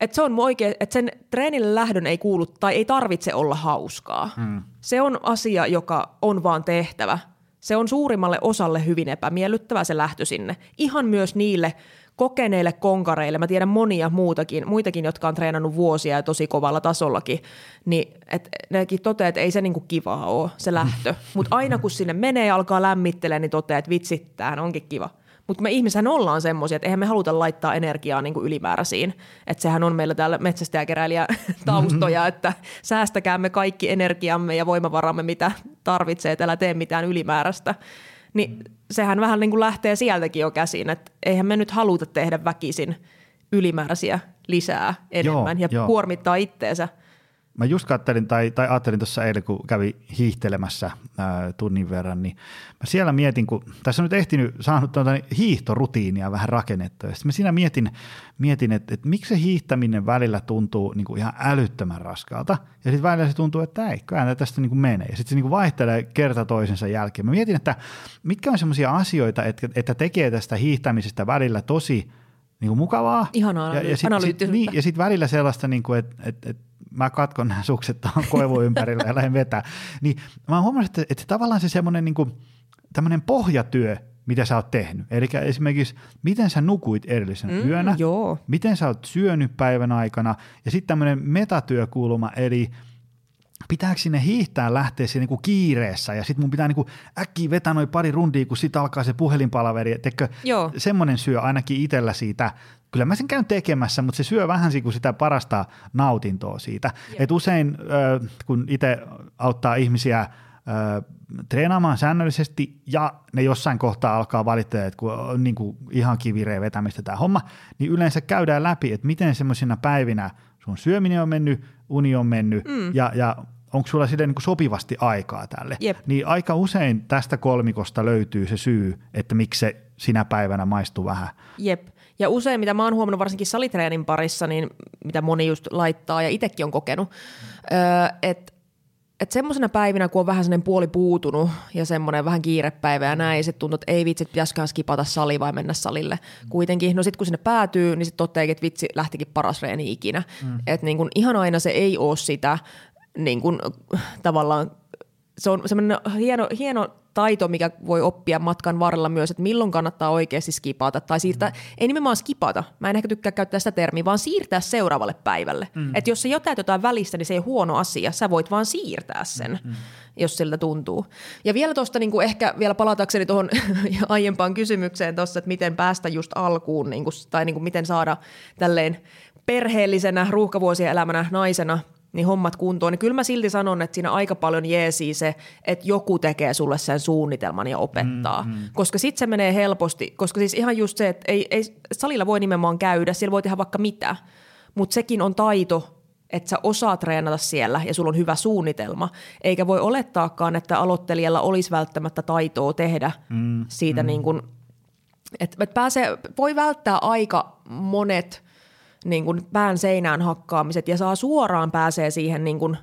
että se on oikein, että sen treenille lähdön ei kuulu tai ei tarvitse olla hauskaa. Mm. Se on asia, joka on vaan tehtävä. Se on suurimmalle osalle hyvin epämiellyttävä se lähtö sinne. Ihan myös niille kokeneille konkareille, mä tiedän monia muutakin, muitakin, jotka on treenannut vuosia ja tosi kovalla tasollakin, niin et nekin toteaa, että ei se niinku kivaa ole se lähtö. Mutta aina kun sinne menee ja alkaa lämmittelee, niin toteaa, että vitsi, tämähän onkin kiva. Mutta me ihmisähän ollaan semmoisia, että eihän me haluta laittaa energiaa niin kuin ylimääräisiin. Että sehän on meillä täällä metsästäjäkeräilijä taustoja, että säästäkäämme kaikki energiamme ja voimavaramme, mitä tarvitsee, että älä tee mitään ylimääräistä. Niin sehän vähän niin kuin lähtee sieltäkin jo käsin, että eihän me nyt haluta tehdä väkisin ylimääräisiä lisää enemmän Joo, ja joo. kuormittaa itteensä. Mä just kattelin, tai, tai ajattelin tuossa eilen, kun kävi hiihtelemässä ää, tunnin verran, niin mä siellä mietin, kun tässä on nyt ehtinyt saanut tuota hiihtorutiinia vähän rakennettua, ja sitten mä siinä mietin, mietin että, että miksi se hiihtäminen välillä tuntuu niin kuin ihan älyttömän raskaalta, ja sitten välillä se tuntuu, että ei, kyllä tästä niin kuin menee, ja sitten se niin kuin vaihtelee kerta toisensa jälkeen. Mä mietin, että mitkä on semmoisia asioita, että, että tekee tästä hiihtämisestä välillä tosi niin kuin mukavaa. Ihanaa ja, ja sit, sit, niin, ja sitten välillä sellaista, niin kuin, että, että, että mä katkon nämä sukset tuohon koivun ympärillä ja lähden vetää. Niin mä huomannut, että, että tavallaan se semmoinen niin kuin, pohjatyö, mitä sä oot tehnyt. Eli esimerkiksi, miten sä nukuit edellisenä Mm, yönä, joo. miten sä oot syönyt päivän aikana, ja sitten tämmöinen metatyökulma, eli pitääkö sinne hiihtää lähteä siinä niinku kiireessä, ja sitten mun pitää niinku äkkiä vetää noin pari rundia, kun sitten alkaa se puhelinpalaveri, Teikö, Joo. semmoinen syö ainakin itsellä siitä, kyllä mä sen käyn tekemässä, mutta se syö vähän kuin sitä parasta nautintoa siitä. Et usein, kun itse auttaa ihmisiä treenaamaan säännöllisesti ja ne jossain kohtaa alkaa valittaa, että kun on niin kuin ihan kivireen vetämistä tämä homma, niin yleensä käydään läpi, että miten semmoisina päivinä sun syöminen on mennyt, uni on mennyt mm. ja, ja onko sulla sille niin sopivasti aikaa tälle. Jep. Niin aika usein tästä kolmikosta löytyy se syy, että miksi se sinä päivänä maistuu vähän. Jep. Ja usein, mitä mä oon huomannut varsinkin salitreenin parissa, niin mitä moni just laittaa ja itsekin on kokenut, öö, että että semmoisena päivinä, kun on vähän sellainen puoli puutunut ja semmoinen vähän kiirepäivä ja näin, sitten tuntuu, että ei vitsi, pitäisikään skipata sali vai mennä salille. Kuitenkin, no sitten kun sinne päätyy, niin sitten toteekin, että vitsi, lähtikin paras reeni ikinä. Mm. Että niin kun, ihan aina se ei ole sitä niin kun, tavallaan, se on semmoinen hieno, hieno taito, mikä voi oppia matkan varrella myös, että milloin kannattaa oikeasti skipata tai siirtää, mm. ei nimenomaan skipata, mä en ehkä tykkää käyttää sitä termiä, vaan siirtää seuraavalle päivälle. Mm. Että jos sä jätät jotain välistä, niin se ei ole huono asia, sä voit vaan siirtää sen, mm. jos siltä tuntuu. Ja vielä tuosta niin ehkä vielä palatakseni tuohon aiempaan kysymykseen tuossa, että miten päästä just alkuun, niin kuin, tai niin kuin miten saada tälleen perheellisenä, ruuhkavuosien elämänä naisena niin hommat kuntoon, niin kyllä mä silti sanon, että siinä aika paljon jeesii se, että joku tekee sulle sen suunnitelman ja opettaa. Mm, mm. Koska sitten se menee helposti, koska siis ihan just se, että ei, ei, salilla voi nimenomaan käydä, siellä voi tehdä vaikka mitä, mutta sekin on taito, että sä osaat treenata siellä ja sulla on hyvä suunnitelma, eikä voi olettaakaan, että aloittelijalla olisi välttämättä taitoa tehdä mm, siitä mm. niin kuin, että et pääsee, voi välttää aika monet niin kuin pään seinään hakkaamiset ja saa suoraan pääsee siihen niin kuin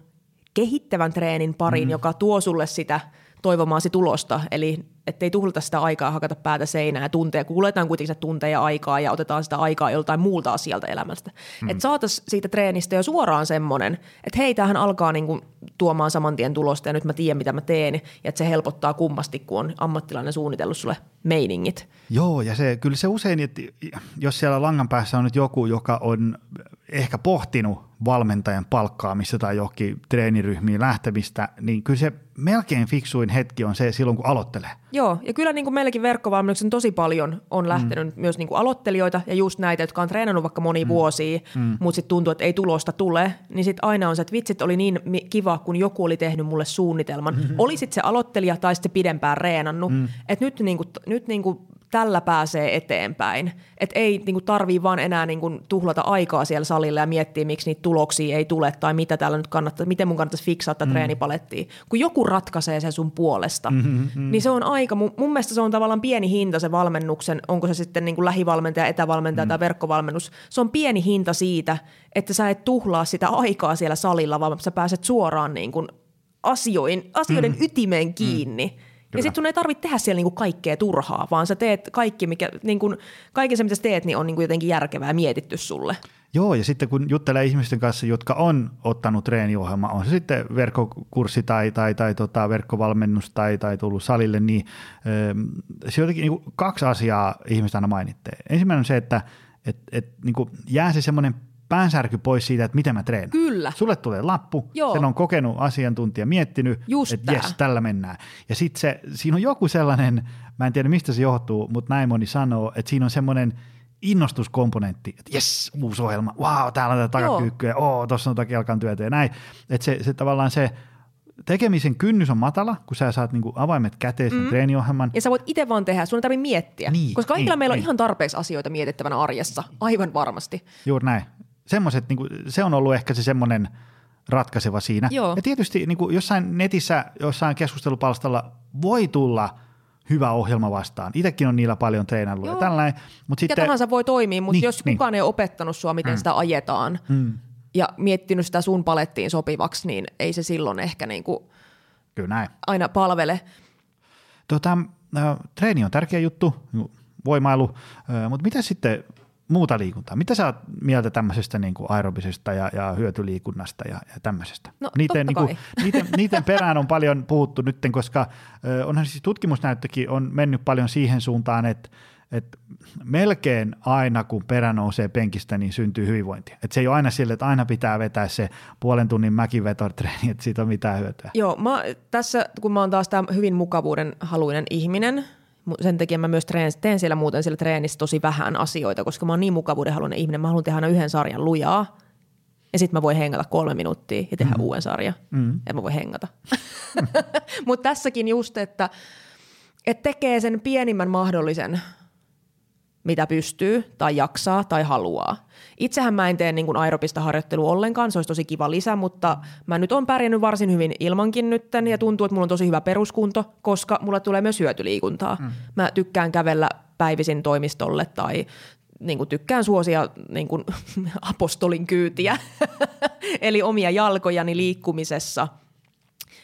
kehittävän treenin pariin, mm. joka tuo sulle sitä toivomaasi tulosta. Eli ettei tuhlata sitä aikaa hakata päätä seinään ja tunteja, kun kuljetaan kuitenkin sitä tunteja aikaa ja otetaan sitä aikaa joltain muulta asialta elämästä. Mm. Että saataisiin siitä treenistä jo suoraan semmoinen, että hei, tämähän alkaa niinku tuomaan saman tien tulosta ja nyt mä tiedän, mitä mä teen ja että se helpottaa kummasti, kun on ammattilainen suunnitellut sulle meiningit. Joo, ja se, kyllä se usein, että jos siellä langan päässä on nyt joku, joka on ehkä pohtinut valmentajan palkkaamista tai johonkin treeniryhmiin lähtemistä, niin kyllä se melkein fiksuin hetki on se silloin, kun aloittelee. Joo, ja kyllä niin kuin meilläkin verkkovalmennuksen tosi paljon on lähtenyt mm. myös niin kuin aloittelijoita ja just näitä, jotka on treenannut vaikka moni mm. vuosia, mm. mutta sitten tuntuu, että ei tulosta tule, niin sitten aina on se, että vitsit oli niin kiva, kun joku oli tehnyt mulle suunnitelman. Mm-hmm. Olisit se aloittelija tai sitten pidempään reenannut, mm. että nyt, niin kuin, nyt niin kuin tällä pääsee eteenpäin. Että ei niin kuin tarvii vaan enää niin kuin tuhlata aikaa siellä salilla ja miettiä, miksi niitä tuloksia ei tule tai mitä täällä nyt kannattaa, miten mun kannattaisi fiksaa tätä mm. treenipalettia. Kun joku ratkaisee sen sun puolesta, mm-hmm, mm. niin se on aika, mun, mun mielestä se on tavallaan pieni hinta se valmennuksen, onko se sitten niin kuin lähivalmentaja, etävalmentaja mm. tai verkkovalmennus. Se on pieni hinta siitä, että sä et tuhlaa sitä aikaa siellä salilla, vaan sä pääset suoraan niin kuin asioin, asioiden mm. ytimeen kiinni. Mm Kyllä. Ja sitten sun ei tarvitse tehdä siellä niinku kaikkea turhaa, vaan sä teet kaikki, mikä, niinku, kaiken se, mitä sä teet, niin on niinku jotenkin järkevää mietitty sulle. Joo, ja sitten kun juttelee ihmisten kanssa, jotka on ottanut treeniohjelma, on se sitten verkkokurssi tai, tai, tai tota, verkkovalmennus tai, tai tullut salille, niin äh, se jotenkin niin kaksi asiaa ihmistä aina mainittee. Ensimmäinen on se, että et, et, niin jää se semmoinen päänsärky pois siitä, että miten mä treenaan. Kyllä. Sulle tulee lappu, Joo. sen on kokenut asiantuntija, miettinyt, Just että jes, tällä mennään. Ja sitten se, siinä on joku sellainen, mä en tiedä mistä se johtuu, mutta näin moni sanoo, että siinä on semmoinen innostuskomponentti, että jes, uusi ohjelma, wow, täällä on tätä takakyykkyä, oo, tuossa on tätä kelkan työtä ja näin. Että se, se tavallaan se, tekemisen kynnys on matala, kun sä saat niinku avaimet käteen sen mm. treeniohjelman. Ja sä voit itse vaan tehdä, sun ei tarvitse miettiä. Niin, koska kaikilla niin, meillä niin. on ihan tarpeeksi asioita mietittävänä arjessa, aivan varmasti. Juuri näin semmoiset, niin kuin, se on ollut ehkä se semmoinen ratkaiseva siinä. Joo. Ja tietysti niin kuin jossain netissä, jossain keskustelupalstalla voi tulla hyvä ohjelma vastaan. Itsekin on niillä paljon treenannut ja tällainen. Mutta sitten, tahansa voi toimia, mutta niin, jos niin. kukaan ei ole opettanut sua, miten mm. sitä ajetaan mm. ja miettinyt sitä sun palettiin sopivaksi, niin ei se silloin ehkä niin kuin Kyllä näin. aina palvele. Tota, treeni on tärkeä juttu, voimailu, mutta mitä sitten muuta liikuntaa. Mitä sä oot mieltä tämmöisestä niin kuin aerobisesta ja, ja hyötyliikunnasta ja, ja tämmöisestä? No, niiden, niin kuin, niiden, niiden perään on paljon puhuttu nyt, koska onhan siis tutkimusnäyttökin on mennyt paljon siihen suuntaan, että että melkein aina kun perä nousee penkistä, niin syntyy hyvinvointia. Et se ei ole aina sille, että aina pitää vetää se puolen tunnin mäkivetotreeni, että siitä on mitään hyötyä. Joo, mä, tässä kun mä oon taas tämä hyvin mukavuuden haluinen ihminen, sen takia mä myös treen, teen siellä muuten siellä treenissä tosi vähän asioita, koska mä oon niin mukavuudenhaluinen ihminen. Mä haluan tehdä aina yhden sarjan lujaa, ja sitten mä voin hengata kolme minuuttia ja tehdä mm. uuden sarjan. Mm. Ja mä voin hengata. Mutta tässäkin just, että, että tekee sen pienimmän mahdollisen mitä pystyy tai jaksaa tai haluaa. Itsehän mä en tee niin aerobista harjoittelua ollenkaan, se olisi tosi kiva lisä, mutta mä nyt on pärjännyt varsin hyvin ilmankin nytten ja tuntuu, että mulla on tosi hyvä peruskunto, koska mulla tulee myös hyötyliikuntaa. Mm. Mä tykkään kävellä päivisin toimistolle tai niin kuin tykkään suosia niin kuin apostolin kyytiä, eli omia jalkojani liikkumisessa –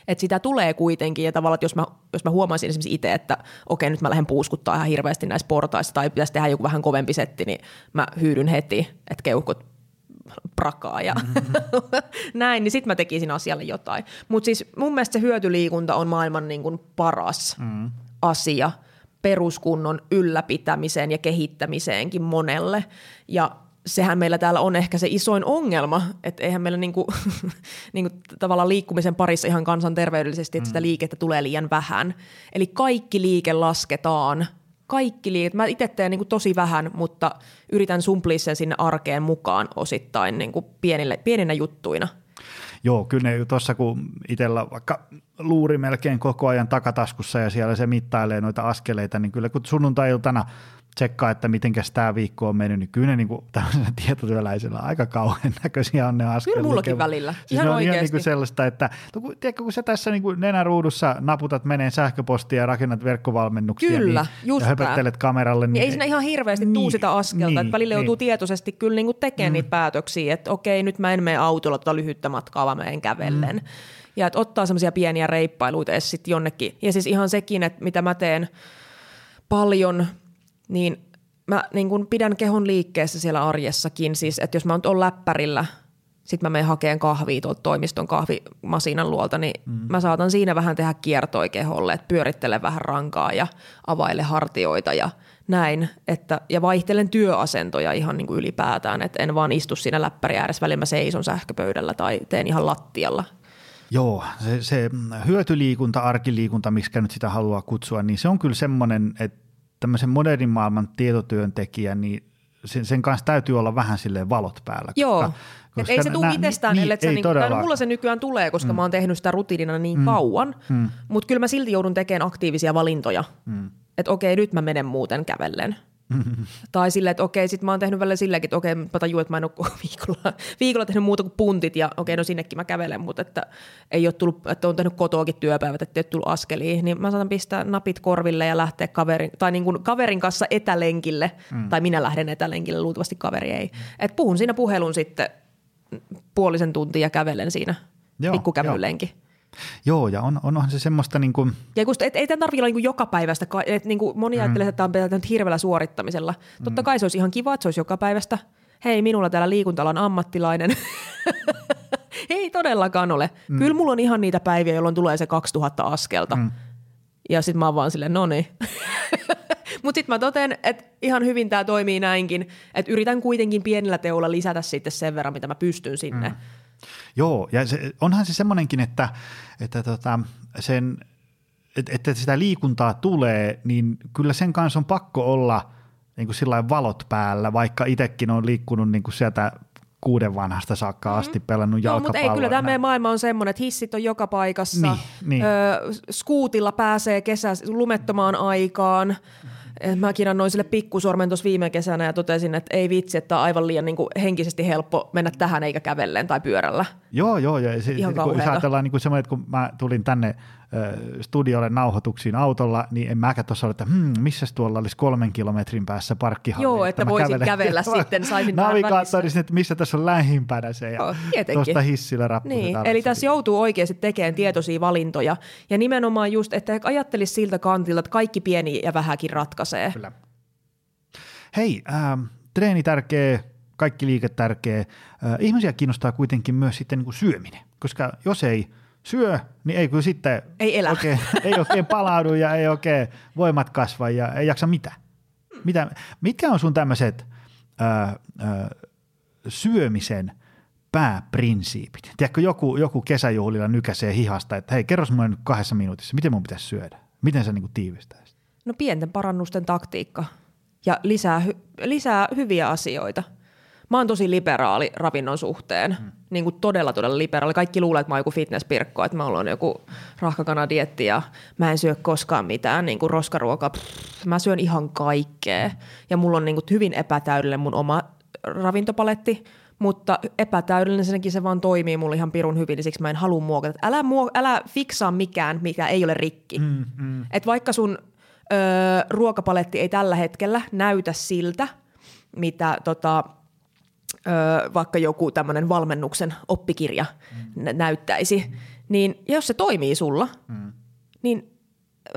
että sitä tulee kuitenkin ja tavallaan, että jos mä, jos mä huomaisin esimerkiksi itse, että okei nyt mä lähden puuskuttaa ihan hirveästi näissä portaissa tai pitäisi tehdä joku vähän kovempi setti, niin mä hyydyn heti, että keuhkot prakaa ja mm-hmm. näin, niin sitten mä tekisin asialle jotain. Mutta siis mun mielestä se hyötyliikunta on maailman niin kuin paras mm. asia peruskunnon ylläpitämiseen ja kehittämiseenkin monelle. Ja sehän meillä täällä on ehkä se isoin ongelma, että eihän meillä niinku, niinku tavallaan liikkumisen parissa ihan kansanterveydellisesti, että sitä mm. liikettä tulee liian vähän. Eli kaikki liike lasketaan, kaikki liike. Mä itse teen niinku tosi vähän, mutta yritän sumplia sen sinne arkeen mukaan osittain niinku pienille, pieninä juttuina. Joo, kyllä ne tuossa kun itsellä vaikka luuri melkein koko ajan takataskussa ja siellä se mittailee noita askeleita, niin kyllä kun sunnuntai-iltana – tsekkaa, että miten tämä viikko on mennyt, niin kyllä ne niin kuin, tietotyöläisellä aika kauhean näköisiä on ne askeleet. Kyllä mullakin välillä, siis ihan on ihan niin kuin sellaista, että no tiedätkö, kun sä tässä niin kuin nenäruudussa naputat menee sähköpostia ja rakennat verkkovalmennuksia kyllä, niin, just ja höpöttelet kameralle. Niin, niin ei siinä ihan hirveästi niin, tuu sitä askelta, niin, että välillä niin. joutuu tietoisesti kyllä niin kuin tekemään mm. niitä päätöksiä, että okei, nyt mä en mene autolla tuota lyhyttä matkaa, vaan mä en kävellen. Mm. Ja että ottaa semmoisia pieniä reippailuita edes sitten jonnekin. Ja siis ihan sekin, että mitä mä teen paljon, niin mä niin kun pidän kehon liikkeessä siellä arjessakin. Siis, että jos mä oon läppärillä, sitten mä menen hakeen kahvia tuolta toimiston kahvimasiinan luolta, niin mm. mä saatan siinä vähän tehdä kiertoi keholle, että pyörittelen vähän rankaa ja availe hartioita ja näin. Että, ja vaihtelen työasentoja ihan niin kuin ylipäätään, että en vaan istu siinä läppäri ääressä, välillä mä seison sähköpöydällä tai teen ihan lattialla. Joo, se, se hyötyliikunta, arkiliikunta, miksi nyt sitä haluaa kutsua, niin se on kyllä semmoinen, että tämmöisen modernin maailman tietotyöntekijä, niin sen, sen kanssa täytyy olla vähän silleen valot päällä. Joo, koska, koska ei se tule itsestään, niin, se, niin, tai mulla se nykyään tulee, koska mm. mä oon tehnyt sitä rutiinina niin mm. kauan, mm. mutta kyllä mä silti joudun tekemään aktiivisia valintoja. Mm. Että okei, nyt mä menen muuten kävellen. Tai silleen, että okei, sit mä oon tehnyt välillä silläkin, että okei, mä tajuin, että mä en ole viikolla, viikolla tehnyt muuta kuin puntit ja okei, no sinnekin mä kävelen, mutta että ei ole tullut, että on tehnyt kotoakin työpäivät, että ei ole tullut askeliin, niin mä saatan pistää napit korville ja lähteä kaverin, tai niin kuin kaverin kanssa etälenkille, mm. tai minä lähden etälenkille, luultavasti kaveri ei. Mm. Et puhun siinä puhelun sitten puolisen tuntia ja kävelen siinä pikkukävelylenki. Joo, ja on, onhan se semmoista niin kuin... Ja kun, et, ei tämä tarvitse olla niin joka päivästä, että niin kuin moni mm. ajattelee, että tämä on nyt hirveällä suorittamisella. Totta mm. kai se olisi ihan kiva, että se olisi joka päivästä. Hei, minulla täällä liikuntalan ammattilainen. ei todellakaan ole. Mm. Kyllä mulla on ihan niitä päiviä, jolloin tulee se 2000 askelta. Mm. Ja sitten mä oon vaan silleen, no niin. Mutta sitten mä toten, että ihan hyvin tämä toimii näinkin, että yritän kuitenkin pienellä teolla lisätä sitten sen verran, mitä mä pystyn sinne. Mm. Joo, ja se, onhan se semmoinenkin, että, että tota, sen, että sitä liikuntaa tulee, niin kyllä sen kanssa on pakko olla niin kuin sillä valot päällä, vaikka itsekin on liikkunut niin kuin sieltä kuuden vanhasta saakka mm-hmm. asti pelannut jalkapalloa. mutta ei, kyllä tämä meidän maailma on semmoinen, että hissit on joka paikassa. Niin, niin. Öö, skuutilla pääsee kesä lumettomaan aikaan. Mm Mäkin annoin sille pikkusormen tuossa viime kesänä ja totesin, että ei vitsi, että on aivan liian niin kuin henkisesti helppo mennä tähän eikä kävellen tai pyörällä. Joo, joo. Ja se, Ihan kun ajatellaan niin kuin semmoinen, että kun mä tulin tänne studiolle nauhoituksiin autolla, niin en mäkään tuossa ole, että hmm, missä tuolla olisi kolmen kilometrin päässä parkkihalli. Joo, että, että voisin kävelen. kävellä sitten, saisin Navigaattorissa, että missä tässä on lähimpänä se ja oh, tuosta hissillä Niin, eli tässä joutuu oikeasti tekemään tietoisia valintoja ja nimenomaan just, että ajattelisi siltä kantilta, että kaikki pieni ja vähäkin ratkaisee. Kyllä. Hei, äh, treeni tärkeä, kaikki liike tärkeä. Äh, ihmisiä kiinnostaa kuitenkin myös sitten niin kuin syöminen, koska jos ei – syö, niin ei kyllä sitten ei, elä. Oikein, ei oikein palaudu ja ei oikein voimat kasva ja ei jaksa mitään. Mitä, mitkä on sun tämmöiset syömisen pääprinsiipit? Tiedätkö, joku, joku kesäjuhlilla nykäsee hihasta, että hei, kerros mulle nyt kahdessa minuutissa, miten mun pitäisi syödä? Miten sä niin tiivistäisit? No pienten parannusten taktiikka ja lisää, lisää hyviä asioita – mä oon tosi liberaali ravinnon suhteen. Mm. Niin kuin todella, todella liberaali. Kaikki luulee, että mä oon joku fitnesspirkko, että mä oon joku rahkakanadietti ja mä en syö koskaan mitään niin kuin roskaruokaa. Pff, mä syön ihan kaikkea. Ja mulla on niin kuin hyvin epätäydellinen mun oma ravintopaletti, mutta epätäydellinen senkin se vaan toimii mulle ihan pirun hyvin, niin siksi mä en halua muokata. Älä, muo- älä fiksaa mikään, mikä ei ole rikki. Mm, mm. Et vaikka sun ö, ruokapaletti ei tällä hetkellä näytä siltä, mitä tota, ö, vaikka joku tämmöinen valmennuksen oppikirja mm. näyttäisi, mm. niin jos se toimii sulla, mm. niin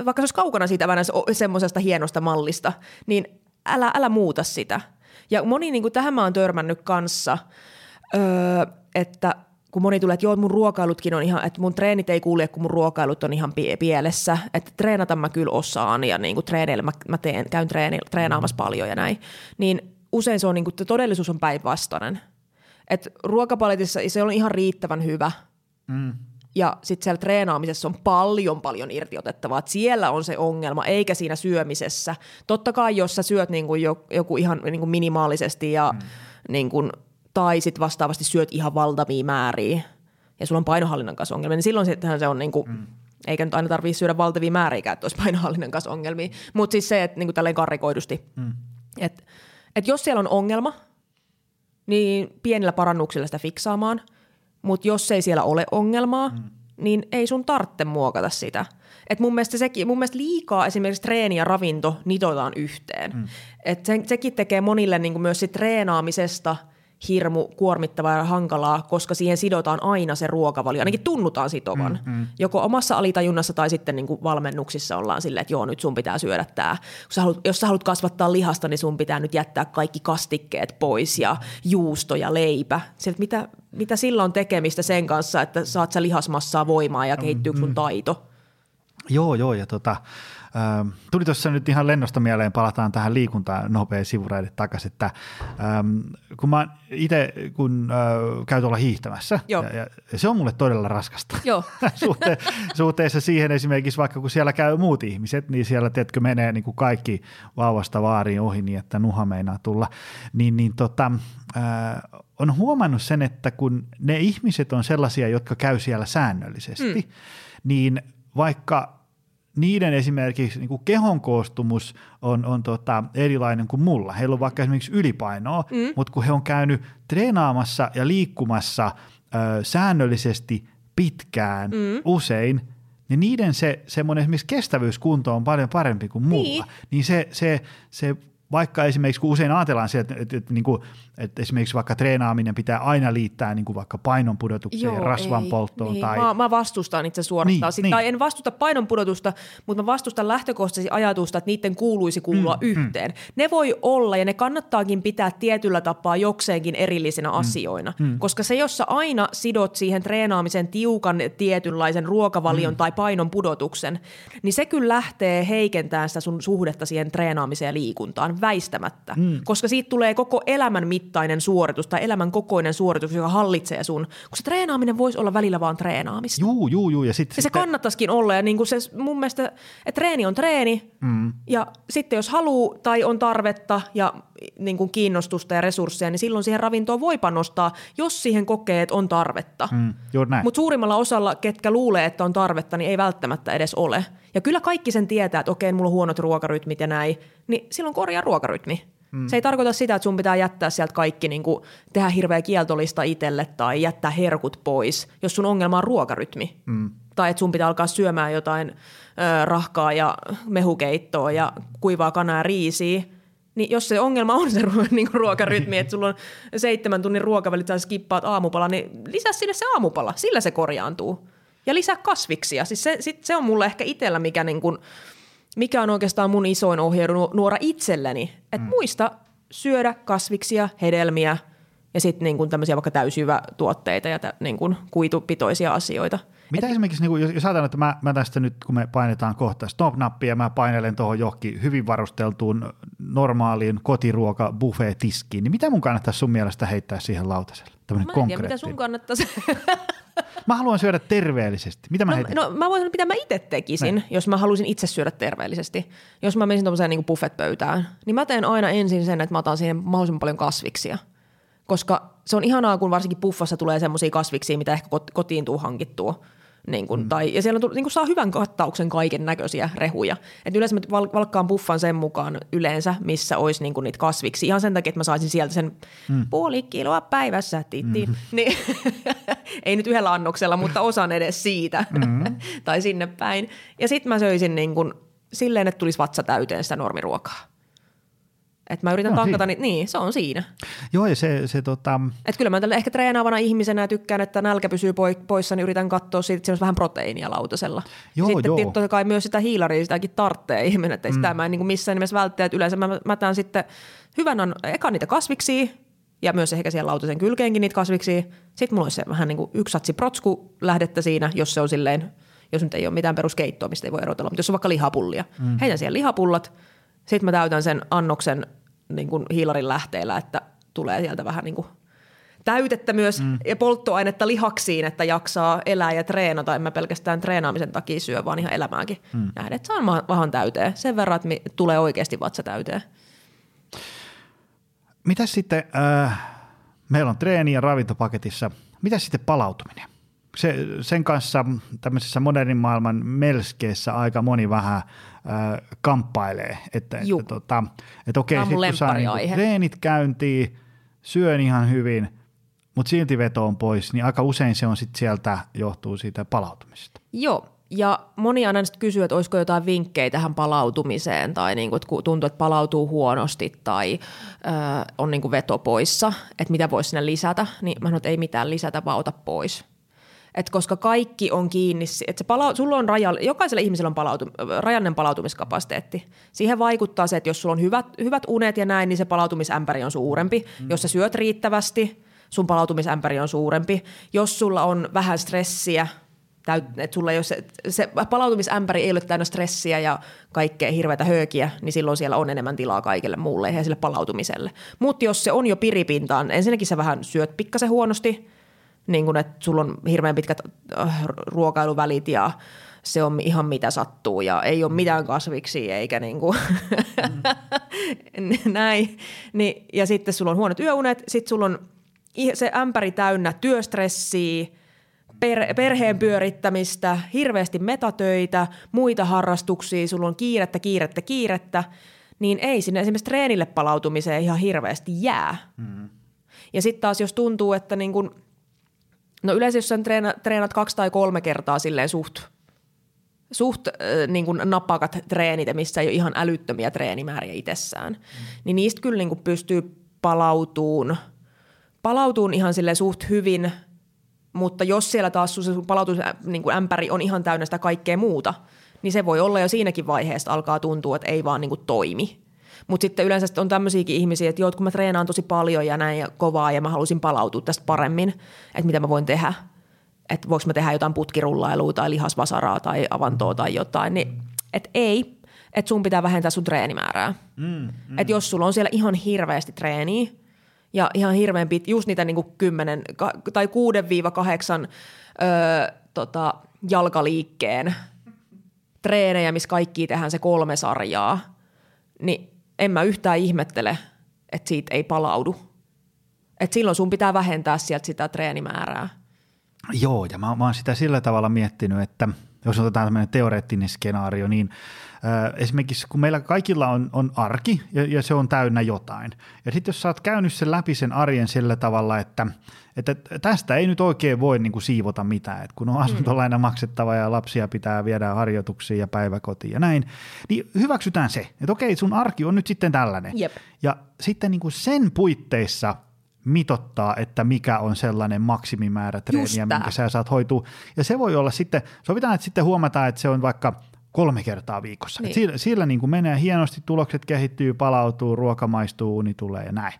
vaikka se olisi kaukana siitä vähän semmoisesta hienosta mallista, niin älä, älä muuta sitä. Ja moni, niin kuin tähän mä oon törmännyt kanssa, öö, että kun moni tulee, että joo, mun ruokailutkin on ihan, että mun treenit ei kulje, kun mun ruokailut on ihan pielessä, että treenata mä kyllä osaan ja niin kuin treeneillä mä, mä teen, käyn treeni, treenaamassa paljon ja näin, niin usein se on niin kuin, todellisuus on päinvastainen. Et ruokapaletissa se on ihan riittävän hyvä. Mm. Ja sitten siellä treenaamisessa on paljon paljon irtiotettavaa. Et siellä on se ongelma, eikä siinä syömisessä. Totta kai, jos sä syöt niin kuin joku ihan niin kuin minimaalisesti ja mm. niin kuin, tai sitten vastaavasti syöt ihan valtavia määriä ja sulla on painohallinnan kanssa ongelmia, niin silloin se on niin kuin, mm. eikä nyt aina tarvitse syödä valtavia määriä, että olisi painohallinnan kanssa ongelmia. Mutta siis se, että niin kuin tälleen karrikoidusti, mm. että että jos siellä on ongelma, niin pienillä parannuksilla sitä fiksaamaan, mutta jos ei siellä ole ongelmaa, mm. niin ei sun tarvitse muokata sitä. Et mun, mielestä sekin, mun mielestä liikaa esimerkiksi treeni ja ravinto nitotaan yhteen. Mm. Et se, sekin tekee monille niin myös sit treenaamisesta hirmu kuormittavaa ja hankalaa, koska siihen sidotaan aina se ruokavalio, ainakin tunnutaan sitovan. Mm, mm. Joko omassa alitajunnassa tai sitten niin kuin valmennuksissa ollaan silleen, että joo, nyt sun pitää syödä tämä. Sä haluat, jos sä haluat kasvattaa lihasta, niin sun pitää nyt jättää kaikki kastikkeet pois ja juusto ja leipä. Se, mitä, mitä sillä on tekemistä sen kanssa, että saat sä lihasmassaa voimaa ja kehittyy sun taito? Joo, joo, ja tota, Ähm, tuli tuossa nyt ihan lennosta mieleen, palataan tähän liikuntaan nopea sivuraide takaisin, että ähm, kun mä itse kun äh, käy tuolla hiihtämässä, ja, ja, se on mulle todella raskasta Joo. Suhte, suhteessa siihen esimerkiksi vaikka kun siellä käy muut ihmiset, niin siellä teetkö menee niin kuin kaikki vauvasta vaariin ohi niin, että nuha meinaa tulla, niin, niin tota, äh, on huomannut sen, että kun ne ihmiset on sellaisia, jotka käy siellä säännöllisesti, mm. niin vaikka niiden esimerkiksi niin kuin kehon koostumus on, on tota erilainen kuin mulla. Heillä on vaikka esimerkiksi ylipainoa, mm. mutta kun he on käynyt treenaamassa ja liikkumassa ö, säännöllisesti pitkään, mm. usein, niin niiden se semmoinen esimerkiksi kestävyyskunto on paljon parempi kuin mulla. Niin, niin se, se, se vaikka esimerkiksi kun usein ajatellaan sieltä, että, että, että, niin kuin, että esimerkiksi vaikka treenaaminen pitää aina liittää niin kuin vaikka painonpudotukseen, Joo, rasvan ei, polttoon. Niin. Tai... Mä, mä vastustan itse suorastaan. Niin, niin. Tai en vastusta painonpudotusta, mutta mä vastustan lähtökohtaisesti ajatusta, että niiden kuuluisi kuulua mm, mm. yhteen. Mm. Ne voi olla ja ne kannattaakin pitää tietyllä tapaa jokseenkin erillisinä mm, asioina, mm. koska se, jos sä aina sidot siihen treenaamisen tiukan tietynlaisen ruokavalion mm. tai painon pudotuksen, niin se kyllä lähtee heikentämään sitä sun suhdetta siihen treenaamiseen ja liikuntaan väistämättä, mm. koska siitä tulee koko elämän mittainen suoritus tai elämän kokoinen suoritus, joka hallitsee sun, kun se treenaaminen voisi olla välillä vaan treenaamista. Juu, juu, juu. Ja, sit, ja se sitten... kannattaisikin olla ja niin kuin se mun mielestä, että treeni on treeni mm. ja sitten jos haluaa tai on tarvetta ja niin kuin kiinnostusta ja resursseja, niin silloin siihen ravintoon voi panostaa, jos siihen kokee, että on tarvetta. Mm, Mutta suurimmalla osalla, ketkä luulee, että on tarvetta, niin ei välttämättä edes ole. Ja kyllä kaikki sen tietää, että okei, mulla on huonot ruokarytmit ja näin, niin silloin korjaa ruokarytmi. Mm. Se ei tarkoita sitä, että sun pitää jättää sieltä kaikki, niin kuin, tehdä hirveä kieltolista itselle tai jättää herkut pois, jos sun ongelma on ruokarytmi. Mm. Tai että sun pitää alkaa syömään jotain ö, rahkaa ja mehukeittoa ja kuivaa kanaa ja riisiä, niin jos se ongelma on se niin ruokarytmi, että sulla on seitsemän tunnin ruokavälit, sä skippaat aamupala, niin lisää sinne se aamupala, sillä se korjaantuu. Ja lisää kasviksia. Siis se, sit, se on mulle ehkä itsellä, mikä, niin kuin, mikä on oikeastaan mun isoin ohjeilu nuora itselleni. Että mm. muista syödä kasviksia, hedelmiä ja sitten niin tämmöisiä vaikka täysyvä tuotteita ja tä, niin kuin kuitupitoisia asioita – mitä Et, esimerkiksi, niin kuin, jos, jos ajatellaan, että mä, mä tästä nyt, kun me painetaan kohta stop-nappia, mä painelen tuohon johonkin hyvin varusteltuun normaaliin kotiruoka buffet-tiskiin, niin mitä mun kannattaisi sun mielestä heittää siihen lautaselle? Tämmöinen mä en tiedä, mitä sun kannattaisi. Mä haluan syödä terveellisesti. Mitä mä no, no mä voin sanoa, mitä mä itse tekisin, Näin. jos mä haluaisin itse syödä terveellisesti. Jos mä menisin tuollaiseen niin buffet-pöytään, niin mä teen aina ensin sen, että mä otan siihen mahdollisimman paljon kasviksia. Koska se on ihanaa, kun varsinkin buffassa tulee semmoisia kasviksia, mitä ehkä kotiin tuu hankittua niin kuin, mm. tai, ja siellä on, niin kuin saa hyvän kattauksen kaiken näköisiä rehuja. Et yleensä mä val, valkkaan buffan sen mukaan yleensä, missä olisi niin kuin niitä kasviksi. Ihan sen takia, että mä saisin sieltä sen mm. puoli kiloa päivässä. Titti. Mm. Niin, ei nyt yhdellä annoksella, mutta osan edes siitä. Mm. tai sinne päin. Ja sitten mä söisin niin kuin, silleen, että tulisi vatsa täyteen sitä normiruokaa. Että mä yritän no, tankata, niin, niin se on siinä. Joo, ja se, se tota... Et kyllä mä tälle ehkä treenaavana ihmisenä tykkään, että nälkä pysyy poissa, niin yritän katsoa siitä, että se on vähän proteiinia lautasella. Joo, sitten joo. totta kai myös sitä hiilaria, sitäkin tarvitsee ihminen, että mm. sitä mä en niin missään nimessä välttää, että yleensä mä, mä tämän sitten hyvän eka niitä kasviksi, ja myös ehkä siellä lautasen kylkeenkin niitä kasviksi. Sitten mulla olisi se vähän niin kuin yksi satsi protsku lähdettä siinä, jos se on silleen, jos nyt ei ole mitään peruskeittoa, mistä ei voi erotella, mutta jos on vaikka lihapullia. Mm. Heitän siellä lihapullat, sitten mä täytän sen annoksen niin kuin hiilarin lähteellä, että tulee sieltä vähän niin kuin täytettä myös mm. ja polttoainetta lihaksiin, että jaksaa elää ja treenata. En mä pelkästään treenaamisen takia syö, vaan ihan elämäänkin. Mm. Nähdä, että saan vähän täyteen. Sen verran, että tulee oikeasti vatsa täyteen. Mitä sitten, äh, meillä on treeni ja ravintopaketissa, mitä sitten palautuminen? Se, sen kanssa tämmöisessä modernin maailman melskeessä aika moni vähän – äh, kamppailee. Että, että, tota, että okei, sitten kun saa niin treenit käyntiin, syön ihan hyvin, mutta silti veto on pois, niin aika usein se on sitten sieltä johtuu siitä palautumisesta. Joo, ja moni aina sitten kysyy, että olisiko jotain vinkkejä tähän palautumiseen tai niin kuin, että tuntuu, että palautuu huonosti tai ö, on niin kuin veto poissa, että mitä voisi sinne lisätä, niin mä sanon, että ei mitään lisätä, vaan ota pois. Et koska kaikki on kiinni, että se palau, sulla on raja, jokaisella ihmisellä on palautu, rajallinen palautumiskapasiteetti. Siihen vaikuttaa se, että jos sulla on hyvät, hyvät unet ja näin, niin se palautumisämpäri on suurempi. Mm. Jos sä syöt riittävästi, sun palautumisämpäri on suurempi. Jos sulla on vähän stressiä, että sulla ei ole se, se palautumisämpäri ei ole täynnä stressiä ja kaikkea hirveätä höökiä, niin silloin siellä on enemmän tilaa kaikille muulle ja sille palautumiselle. Mutta jos se on jo piripintaan, ensinnäkin sä vähän syöt pikkasen huonosti, niin kun, että sulla on hirveän pitkät äh, ruokailuvälit ja se on ihan mitä sattuu ja ei ole mitään kasviksi eikä niin kuin mm. näin. Niin, ja sitten sulla on huonot yöunet, sitten sulla on se ämpäri täynnä työstressiä, per, perheen pyörittämistä, hirveästi metatöitä, muita harrastuksia, sulla on kiirettä, kiirettä, kiirettä, niin ei sinne esimerkiksi treenille palautumiseen ihan hirveästi jää. Mm. Ja sitten taas jos tuntuu, että niin kun, no yleensä jos sen treena, treenat kaksi tai kolme kertaa silleen suht, suht äh, niin kun napakat treenit, missä ei ole ihan älyttömiä treenimääriä itsessään, mm. niin niistä kyllä niin pystyy palautuun, palautuun ihan sille suht hyvin – mutta jos siellä taas sun palautusämpäri niin on ihan täynnä sitä kaikkea muuta, niin se voi olla jo siinäkin vaiheessa alkaa tuntua, että ei vaan niin kuin toimi. Mutta sitten yleensä on tämmöisiäkin ihmisiä, että joo, kun mä treenaan tosi paljon ja näin ja kovaa ja mä haluaisin palautua tästä paremmin, että mitä mä voin tehdä. Että voiko mä tehdä jotain putkirullailua tai lihasvasaraa tai avantoa tai jotain. Niin, että ei, että sun pitää vähentää sun treenimäärää. Mm, mm. Että jos sulla on siellä ihan hirveästi treeniä, ja ihan hirveän pit, just niitä niin kymmenen tai kuuden viiva kahdeksan tota, jalkaliikkeen treenejä, missä kaikki tehdään se kolme sarjaa, niin en mä yhtään ihmettele, että siitä ei palaudu. Et silloin sun pitää vähentää sieltä sitä treenimäärää. Joo, ja mä, mä oon sitä sillä tavalla miettinyt, että jos otetaan tämmöinen teoreettinen skenaario, niin – esimerkiksi kun meillä kaikilla on, on arki ja, ja se on täynnä jotain. Ja sitten jos sä oot käynyt sen läpi sen arjen sillä tavalla, että, että tästä ei nyt oikein voi niin kuin siivota mitään, että kun on mm. asuntolaina maksettava ja lapsia pitää viedä harjoituksiin ja päiväkotiin ja näin, niin hyväksytään se, että okei sun arki on nyt sitten tällainen. Jep. Ja sitten niin kuin sen puitteissa mitottaa, että mikä on sellainen maksimimäärä treeniä, minkä sä saat hoitua. Ja se voi olla sitten, sovitaan, että sitten huomataan, että se on vaikka – kolme kertaa viikossa. Niin. Sillä, sillä niin kuin menee hienosti, tulokset kehittyy, palautuu, ruoka maistuu, uni tulee ja näin.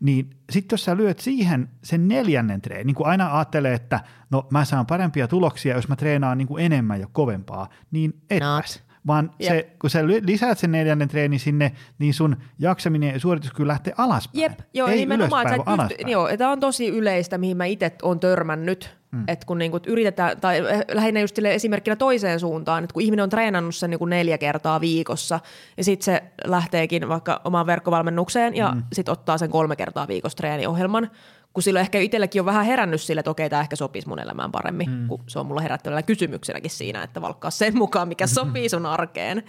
Niin sitten jos sä lyöt siihen sen neljännen treenin, niin kuin aina ajattelee, että no mä saan parempia tuloksia, jos mä treenaan niin kuin enemmän ja kovempaa, niin etpäs. Vaan yep. se, kun sä lisäät sen neljännen treenin sinne, niin sun jaksaminen ja suorituskyky lähtee alaspäin. Jep, joo, Ei nimenomaan. Ylöspäin, että pysty, joo, tämä on tosi yleistä, mihin mä itse olen törmännyt Mm. Että kun niinku yritetään, tai lähinnä just esimerkkinä toiseen suuntaan, että kun ihminen on treenannut sen niinku neljä kertaa viikossa, ja sitten se lähteekin vaikka omaan verkkovalmennukseen, ja mm. sitten ottaa sen kolme kertaa viikossa treeniohjelman, kun silloin ehkä itsellekin on vähän herännyt sille, että okei, tämä ehkä sopisi mun elämään paremmin, mm. kun se on mulla herättävällä kysymyksenäkin siinä, että valkkaa sen mukaan, mikä sopii sun arkeen.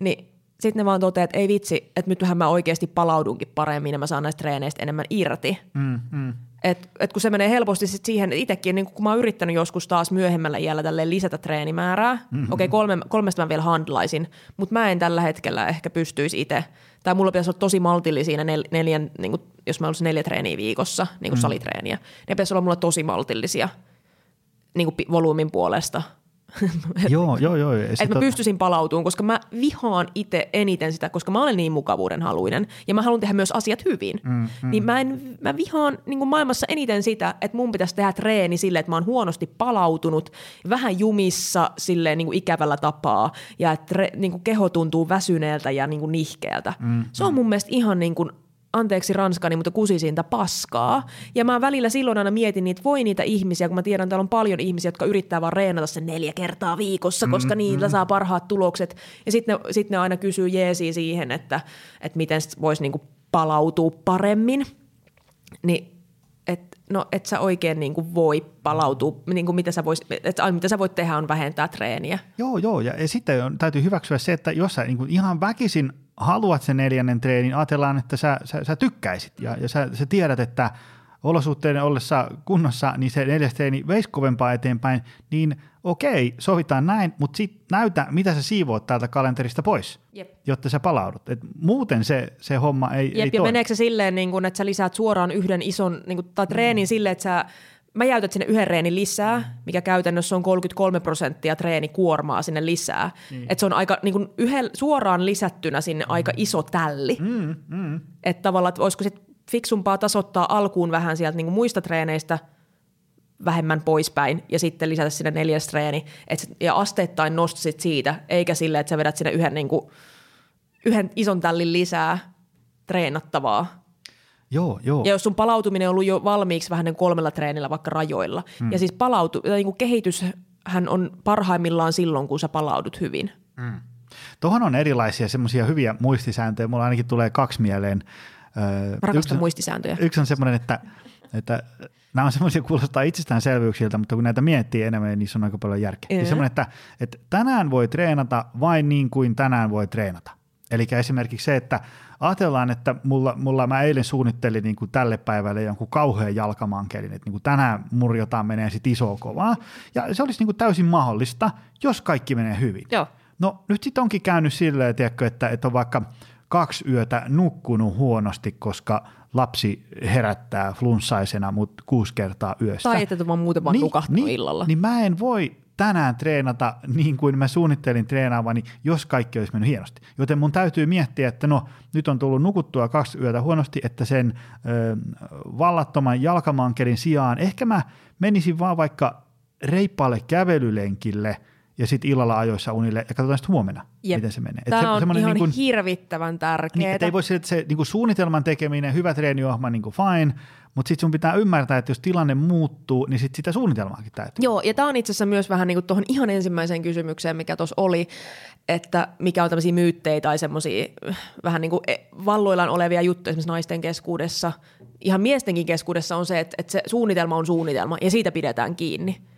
Niin sitten ne vaan toteaa, että ei vitsi, että nythän mä oikeasti palaudunkin paremmin ja mä saan näistä treeneistä enemmän irti. Mm, mm. Et, et kun se menee helposti sit siihen, itsekin niin kun mä oon yrittänyt joskus taas myöhemmällä iällä tälleen lisätä treenimäärää, mm-hmm. okei okay, kolme, kolmesta mä vielä handlaisin, mutta mä en tällä hetkellä ehkä pystyisi itse, tai mulla pitäisi olla tosi maltillisia nel, neljän, niin kun, jos mä olisin neljä treeniä viikossa, niin kuin mm. salitreeniä, ne pitäisi olla mulla tosi maltillisia niin kuin volyymin puolesta – joo, joo, joo. Että mä pystyisin palautumaan, koska mä vihaan itse eniten sitä, koska mä olen niin mukavuuden haluinen ja mä haluan tehdä myös asiat hyvin. Mm, mm. Niin mä, en, mä vihaan niin maailmassa eniten sitä, että mun pitäisi tehdä treeni silleen, että mä oon huonosti palautunut, vähän jumissa silleen niin kuin ikävällä tapaa ja että niin kuin keho tuntuu väsyneeltä ja niin kuin nihkeältä. Mm, Se on mm. mun mielestä ihan niin kuin anteeksi ranskani, mutta kusisinta paskaa. Ja mä välillä silloin aina mietin niitä, voi niitä ihmisiä, kun mä tiedän, että täällä on paljon ihmisiä, jotka yrittää vaan reenata sen neljä kertaa viikossa, koska mm, niillä mm. saa parhaat tulokset. Ja sitten ne, sit ne aina kysyy jeesiä siihen, että, että miten voisi niinku palautua paremmin. Niin et, no, et sä oikein niin kuin voi palautua, niin kuin mitä, sä vois, et, mitä sä voit tehdä on vähentää treeniä. Joo, joo, ja, ja sitten on, täytyy hyväksyä se, että jos sä niin kuin ihan väkisin haluat sen neljännen treenin, ajatellaan, että sä, sä, sä tykkäisit ja, ja sä, sä tiedät, että olosuhteiden ollessa kunnossa, niin se neljäs treeni veisi kovempaa eteenpäin, niin okei, sovitaan näin, mutta sitten näytä, mitä sä siivoat täältä kalenterista pois, Jep. jotta sä palaudut. Et muuten se, se homma ei, Jep, ei ja toimi. meneekö se silleen, niin kun, että sä lisäät suoraan yhden ison, niin kun, tai treenin silleen, että sä mä jäytät sinne yhden reenin lisää, mikä käytännössä on 33 prosenttia treenikuormaa sinne lisää. Mm. Että se on aika niin kuin yhden, suoraan lisättynä sinne aika iso tälli. Mm, mm. Että tavallaan, että olisiko sit fiksumpaa tasoittaa alkuun vähän sieltä niin muista treeneistä vähemmän poispäin ja sitten lisätä sinne neljäs treeni. Et, ja asteittain nostasit siitä, eikä silleen, että sä vedät sinne yhden, niin kuin, yhden ison tällin lisää treenattavaa. Joo, joo. Ja jos sun palautuminen on ollut jo valmiiksi vähän niin kolmella treenillä vaikka rajoilla. Mm. Ja siis palautu, tai niin kuin kehityshän on parhaimmillaan silloin, kun sä palaudut hyvin. Mm. Tuohon on erilaisia semmoisia hyviä muistisääntöjä. Mulla ainakin tulee kaksi mieleen. Rakastan yksi, muistisääntöjä. Yksi on semmoinen, että, että nämä on semmoisia kuulostaa itsestäänselvyyksiltä, mutta kun näitä miettii enemmän, niin niissä on aika paljon järkeä. Yeah. semmoinen, että, että tänään voi treenata vain niin kuin tänään voi treenata. Eli esimerkiksi se, että ajatellaan, että mulla, mulla mä eilen suunnittelin niin kuin tälle päivälle jonkun kauhean jalkamankelin, että niin kuin tänään murjotaan menee sitten iso kovaa. Ja se olisi niin kuin täysin mahdollista, jos kaikki menee hyvin. Joo. No nyt sitten onkin käynyt silleen, tiedätkö, että, että on vaikka kaksi yötä nukkunut huonosti, koska lapsi herättää flunssaisena mut kuusi kertaa yöstä. Tai että vaan muuten vaan niin, nukahtanut niin, illalla. Niin mä en voi tänään treenata niin kuin mä suunnittelin treenaavani, jos kaikki olisi mennyt hienosti. Joten mun täytyy miettiä, että no nyt on tullut nukuttua kaksi yötä huonosti, että sen ö, vallattoman jalkamankelin sijaan ehkä mä menisin vaan vaikka reippaalle kävelylenkille ja sitten illalla ajoissa unille ja katsotaan sitten huomenna, Jep. miten se menee. Tämä se, on ihan niin kuin, hirvittävän tärkeää. Niin, ei voi se, että se niin kuin suunnitelman tekeminen, hyvä treeniohjelma, niin kuin fine, mutta sitten sun pitää ymmärtää, että jos tilanne muuttuu, niin sit sitä suunnitelmaakin täytyy. Joo, ja tämä on itse asiassa myös vähän niin kuin tuohon ihan ensimmäiseen kysymykseen, mikä tuossa oli, että mikä on tämmöisiä myyttejä tai semmoisia vähän niin kuin e, valloillaan olevia juttuja esimerkiksi naisten keskuudessa, ihan miestenkin keskuudessa on se, että, että se suunnitelma on suunnitelma ja siitä pidetään kiinni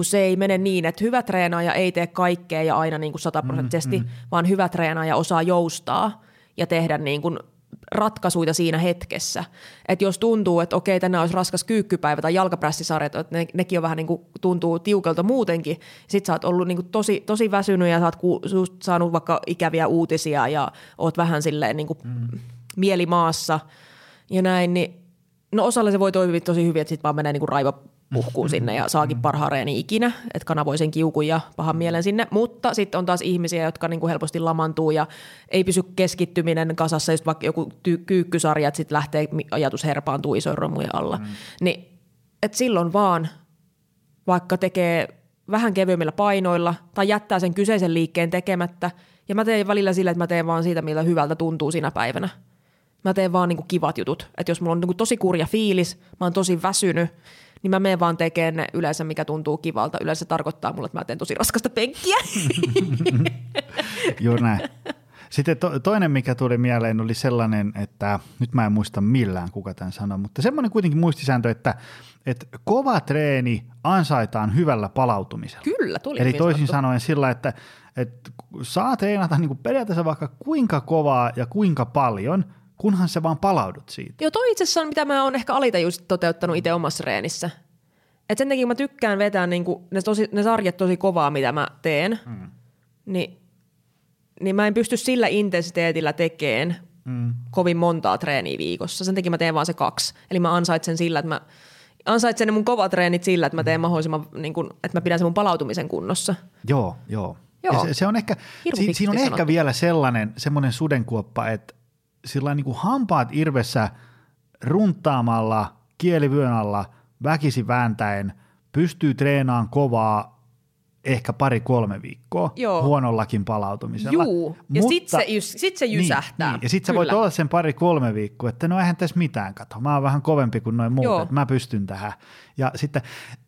kun se ei mene niin, että hyvä treenaaja ei tee kaikkea ja aina niin kuin sataprosenttisesti, mm, mm. vaan hyvä treenaaja osaa joustaa ja tehdä niin kuin ratkaisuja siinä hetkessä. Että jos tuntuu, että okei, tänään olisi raskas kyykkypäivä tai jalkaprässisarjat, että ne, nekin on vähän niin kuin tuntuu tiukelta muutenkin, sit sä oot ollut niin kuin tosi, tosi väsynyt ja sä oot ku, saanut vaikka ikäviä uutisia ja oot vähän silleen niin kuin mm. mielimaassa ja näin, niin no osalle se voi toimia tosi hyvin, että sit vaan menee niin kuin raiva puhkuu sinne ja saakin parhaan reeni ikinä, että kanavoi sen kiukun ja pahan mielen sinne. Mutta sitten on taas ihmisiä, jotka niinku helposti lamantuu ja ei pysy keskittyminen kasassa, just vaikka joku ty- kyykkysarja, että sitten lähtee ajatus herpaantuu isoin romujen alla. Mm. Niin, että silloin vaan, vaikka tekee vähän kevyemmillä painoilla tai jättää sen kyseisen liikkeen tekemättä, ja mä teen välillä sillä, että mä teen vaan siitä, miltä hyvältä tuntuu siinä päivänä. Mä teen vaan niinku kivat jutut. Että jos mulla on niinku tosi kurja fiilis, mä oon tosi väsynyt, niin mä menen vaan tekemään yleensä, mikä tuntuu kivalta. Yleensä se tarkoittaa mulle, että mä teen tosi raskasta penkkiä. Juuri näin. Sitten to, toinen, mikä tuli mieleen, oli sellainen, että nyt mä en muista millään, kuka tämän sanoi, mutta semmoinen kuitenkin muistisääntö, että, että kova treeni ansaitaan hyvällä palautumisella. Kyllä, tuli Eli toisin sanottu. sanoen sillä, että, että saa treenata niin kuin periaatteessa vaikka kuinka kovaa ja kuinka paljon – kunhan sä vaan palaudut siitä. Joo, toi itse asiassa on, mitä mä oon ehkä alitajuisesti toteuttanut itse omassa reenissä. Et sen takia mä tykkään vetää niinku ne, tosi, ne sarjat tosi kovaa, mitä mä teen, mm. niin, niin mä en pysty sillä intensiteetillä tekemään mm. kovin montaa treeniä viikossa. Sen takia mä teen vaan se kaksi. Eli mä ansaitsen sillä, että mä ansaitsen ne mun kovat treenit sillä, että mä teen mahdollisimman, niin kun, että mä pidän sen mun palautumisen kunnossa. Joo, joo. joo. se, se, on ehkä, si, siinä on sanottu. ehkä vielä sellainen, semmoinen sudenkuoppa, että sillä niin kuin hampaat irvessä runtaamalla, kielivyön alla, väkisi vääntäen, pystyy treenaamaan kovaa ehkä pari-kolme viikkoa Joo. huonollakin palautumisella. Juu, ja sitten se, sit se niin, jysähtää. Niin, ja sitten sä voit olla sen pari-kolme viikkoa, että no eihän tässä mitään, kato, mä oon vähän kovempi kuin noin muut, että mä pystyn tähän. Ja sitten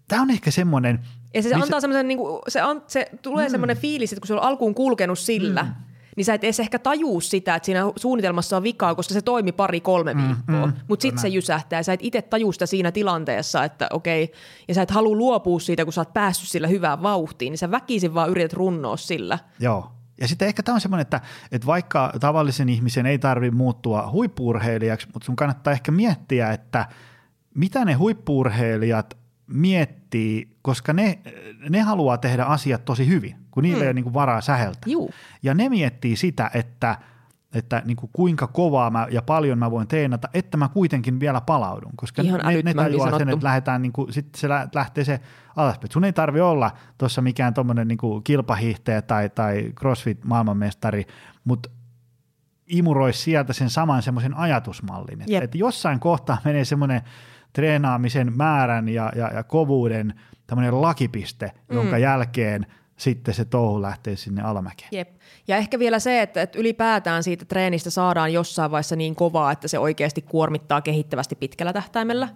tämä on ehkä semmoinen... Ja se, se antaa semmoisen, niin kuin, se, an, se tulee mm. semmoinen fiilis, että kun se on alkuun kulkenut sillä, mm niin sä et edes ehkä tajuu sitä, että siinä suunnitelmassa on vikaa, koska se toimi pari-kolme mm, viikkoa, mm, mm, mutta sitten se jysähtää. Ja sä et itse tajuu sitä siinä tilanteessa, että okei, ja sä et halua luopua siitä, kun sä oot päässyt sillä hyvään vauhtiin, niin sä väkisin vaan yrität runnoa sillä. Joo, ja sitten ehkä tämä on semmoinen, että, että vaikka tavallisen ihmisen ei tarvitse muuttua huippuurheilijaksi, mutta sun kannattaa ehkä miettiä, että mitä ne huippuurheilijat miettii, koska ne, ne haluaa tehdä asiat tosi hyvin, kun niillä mm. ei ole niin kuin varaa säheltä. Juu. Ja ne miettii sitä, että, että niin kuin kuinka kovaa mä ja paljon mä voin treenata, että mä kuitenkin vielä palaudun. Koska Ihan ne, ne tajuaa sen, että lähdetään niin kuin, sit se lä- lähtee se alaspäin. Sun ei tarvi olla tuossa mikään tuommoinen niin kilpahiihtäjä tai, tai crossfit-maailmanmestari, mutta imuroi sieltä sen saman semmoisen ajatusmallin, että, että jossain kohtaa menee semmoinen treenaamisen määrän ja, ja, ja kovuuden tämmöinen lakipiste, mm. jonka jälkeen sitten se touhu lähtee sinne alamäkeen. Jep. Ja ehkä vielä se, että, että ylipäätään siitä treenistä saadaan jossain vaiheessa niin kovaa, että se oikeasti kuormittaa kehittävästi pitkällä tähtäimellä.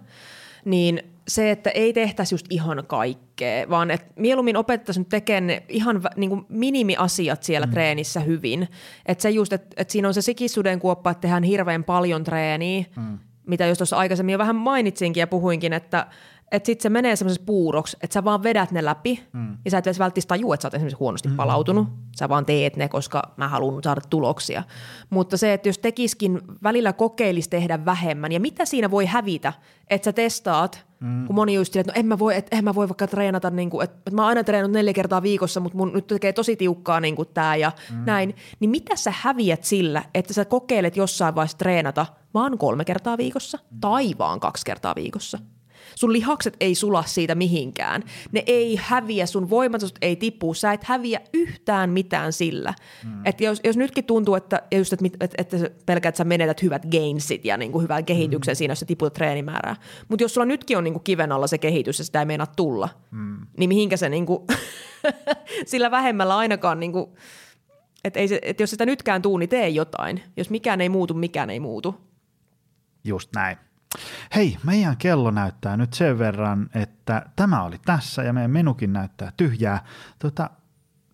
Niin se, että ei tehtäisi just ihan kaikkea, vaan että mieluummin opettaisiin nyt tekemään ne ihan niin kuin minimiasiat siellä mm. treenissä hyvin. Että se just, että, että siinä on se sikisuden kuoppa, että tehdään hirveän paljon treeniä, mm. Mitä jos tuossa aikaisemmin jo vähän mainitsinkin ja puhuinkin, että että sitten se menee semmoisessa puuroksi, että sä vaan vedät ne läpi mm. ja sä et edes välttämättä tajua, että sä oot esimerkiksi huonosti mm. palautunut. Sä vaan teet ne, koska mä haluan saada tuloksia. Mutta se, että jos tekiskin välillä kokeilisi tehdä vähemmän ja mitä siinä voi hävitä, että sä testaat, mm. kun moni just että no en mä voi, et, en mä voi vaikka treenata, niin kuin, että, että mä oon aina treenannut neljä kertaa viikossa, mutta mun nyt tekee tosi tiukkaa niin kuin tää ja mm. näin. Niin mitä sä häviät sillä, että sä kokeilet jossain vaiheessa treenata vaan kolme kertaa viikossa mm. tai vaan kaksi kertaa viikossa? Sun lihakset ei sula siitä mihinkään. Ne ei häviä, sun voimatasot ei tipu, sä et häviä yhtään mitään sillä. Mm. Että jos, jos nytkin tuntuu, että, just, että, että, että sä pelkät, että sä menetät hyvät gainsit ja niin kuin hyvän kehityksen mm. siinä, jos sä tiputat treenimäärää. Mutta jos sulla nytkin on niin kuin kiven alla se kehitys ja sitä ei meinaa tulla, mm. niin mihinkä se niin kuin sillä vähemmällä ainakaan niin kuin, että, ei se, että jos sitä nytkään tuu, niin tee jotain. Jos mikään ei muutu, mikään ei muutu. Just näin. Hei, meidän kello näyttää nyt sen verran, että tämä oli tässä ja meidän menukin näyttää tyhjää. Tota,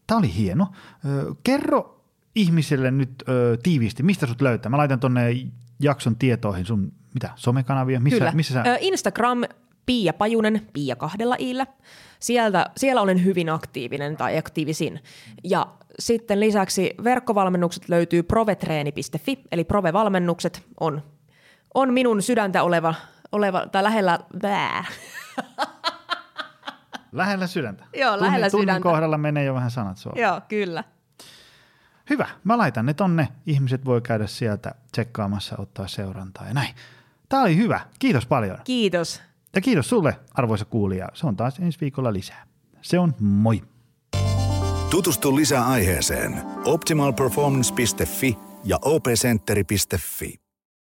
tämä oli hieno. Ö, kerro ihmisille nyt ö, tiiviisti, mistä sut löytää. Mä laitan tonne jakson tietoihin sun mitä, somekanavia? Missä, Kyllä. missä sä... Ö, Instagram Pia Pajunen, Pia kahdella iillä. Sieltä, siellä olen hyvin aktiivinen tai aktiivisin. Ja sitten lisäksi verkkovalmennukset löytyy provetreeni.fi, eli provevalmennukset on, on minun sydäntä oleva, oleva tai lähellä, bää. Lähellä sydäntä. Joo, Tunnin- lähellä tunnin sydäntä. kohdalla menee jo vähän sanat suoraan. Joo, kyllä. Hyvä, mä laitan ne tonne. Ihmiset voi käydä sieltä tsekkaamassa, ottaa seurantaa ja näin. Tämä oli hyvä. Kiitos paljon. Kiitos. Ja kiitos sulle, arvoisa kuulija. Se on taas ensi viikolla lisää. Se on moi. Tutustu lisää aiheeseen optimalperformance.fi ja opcenteri.fi.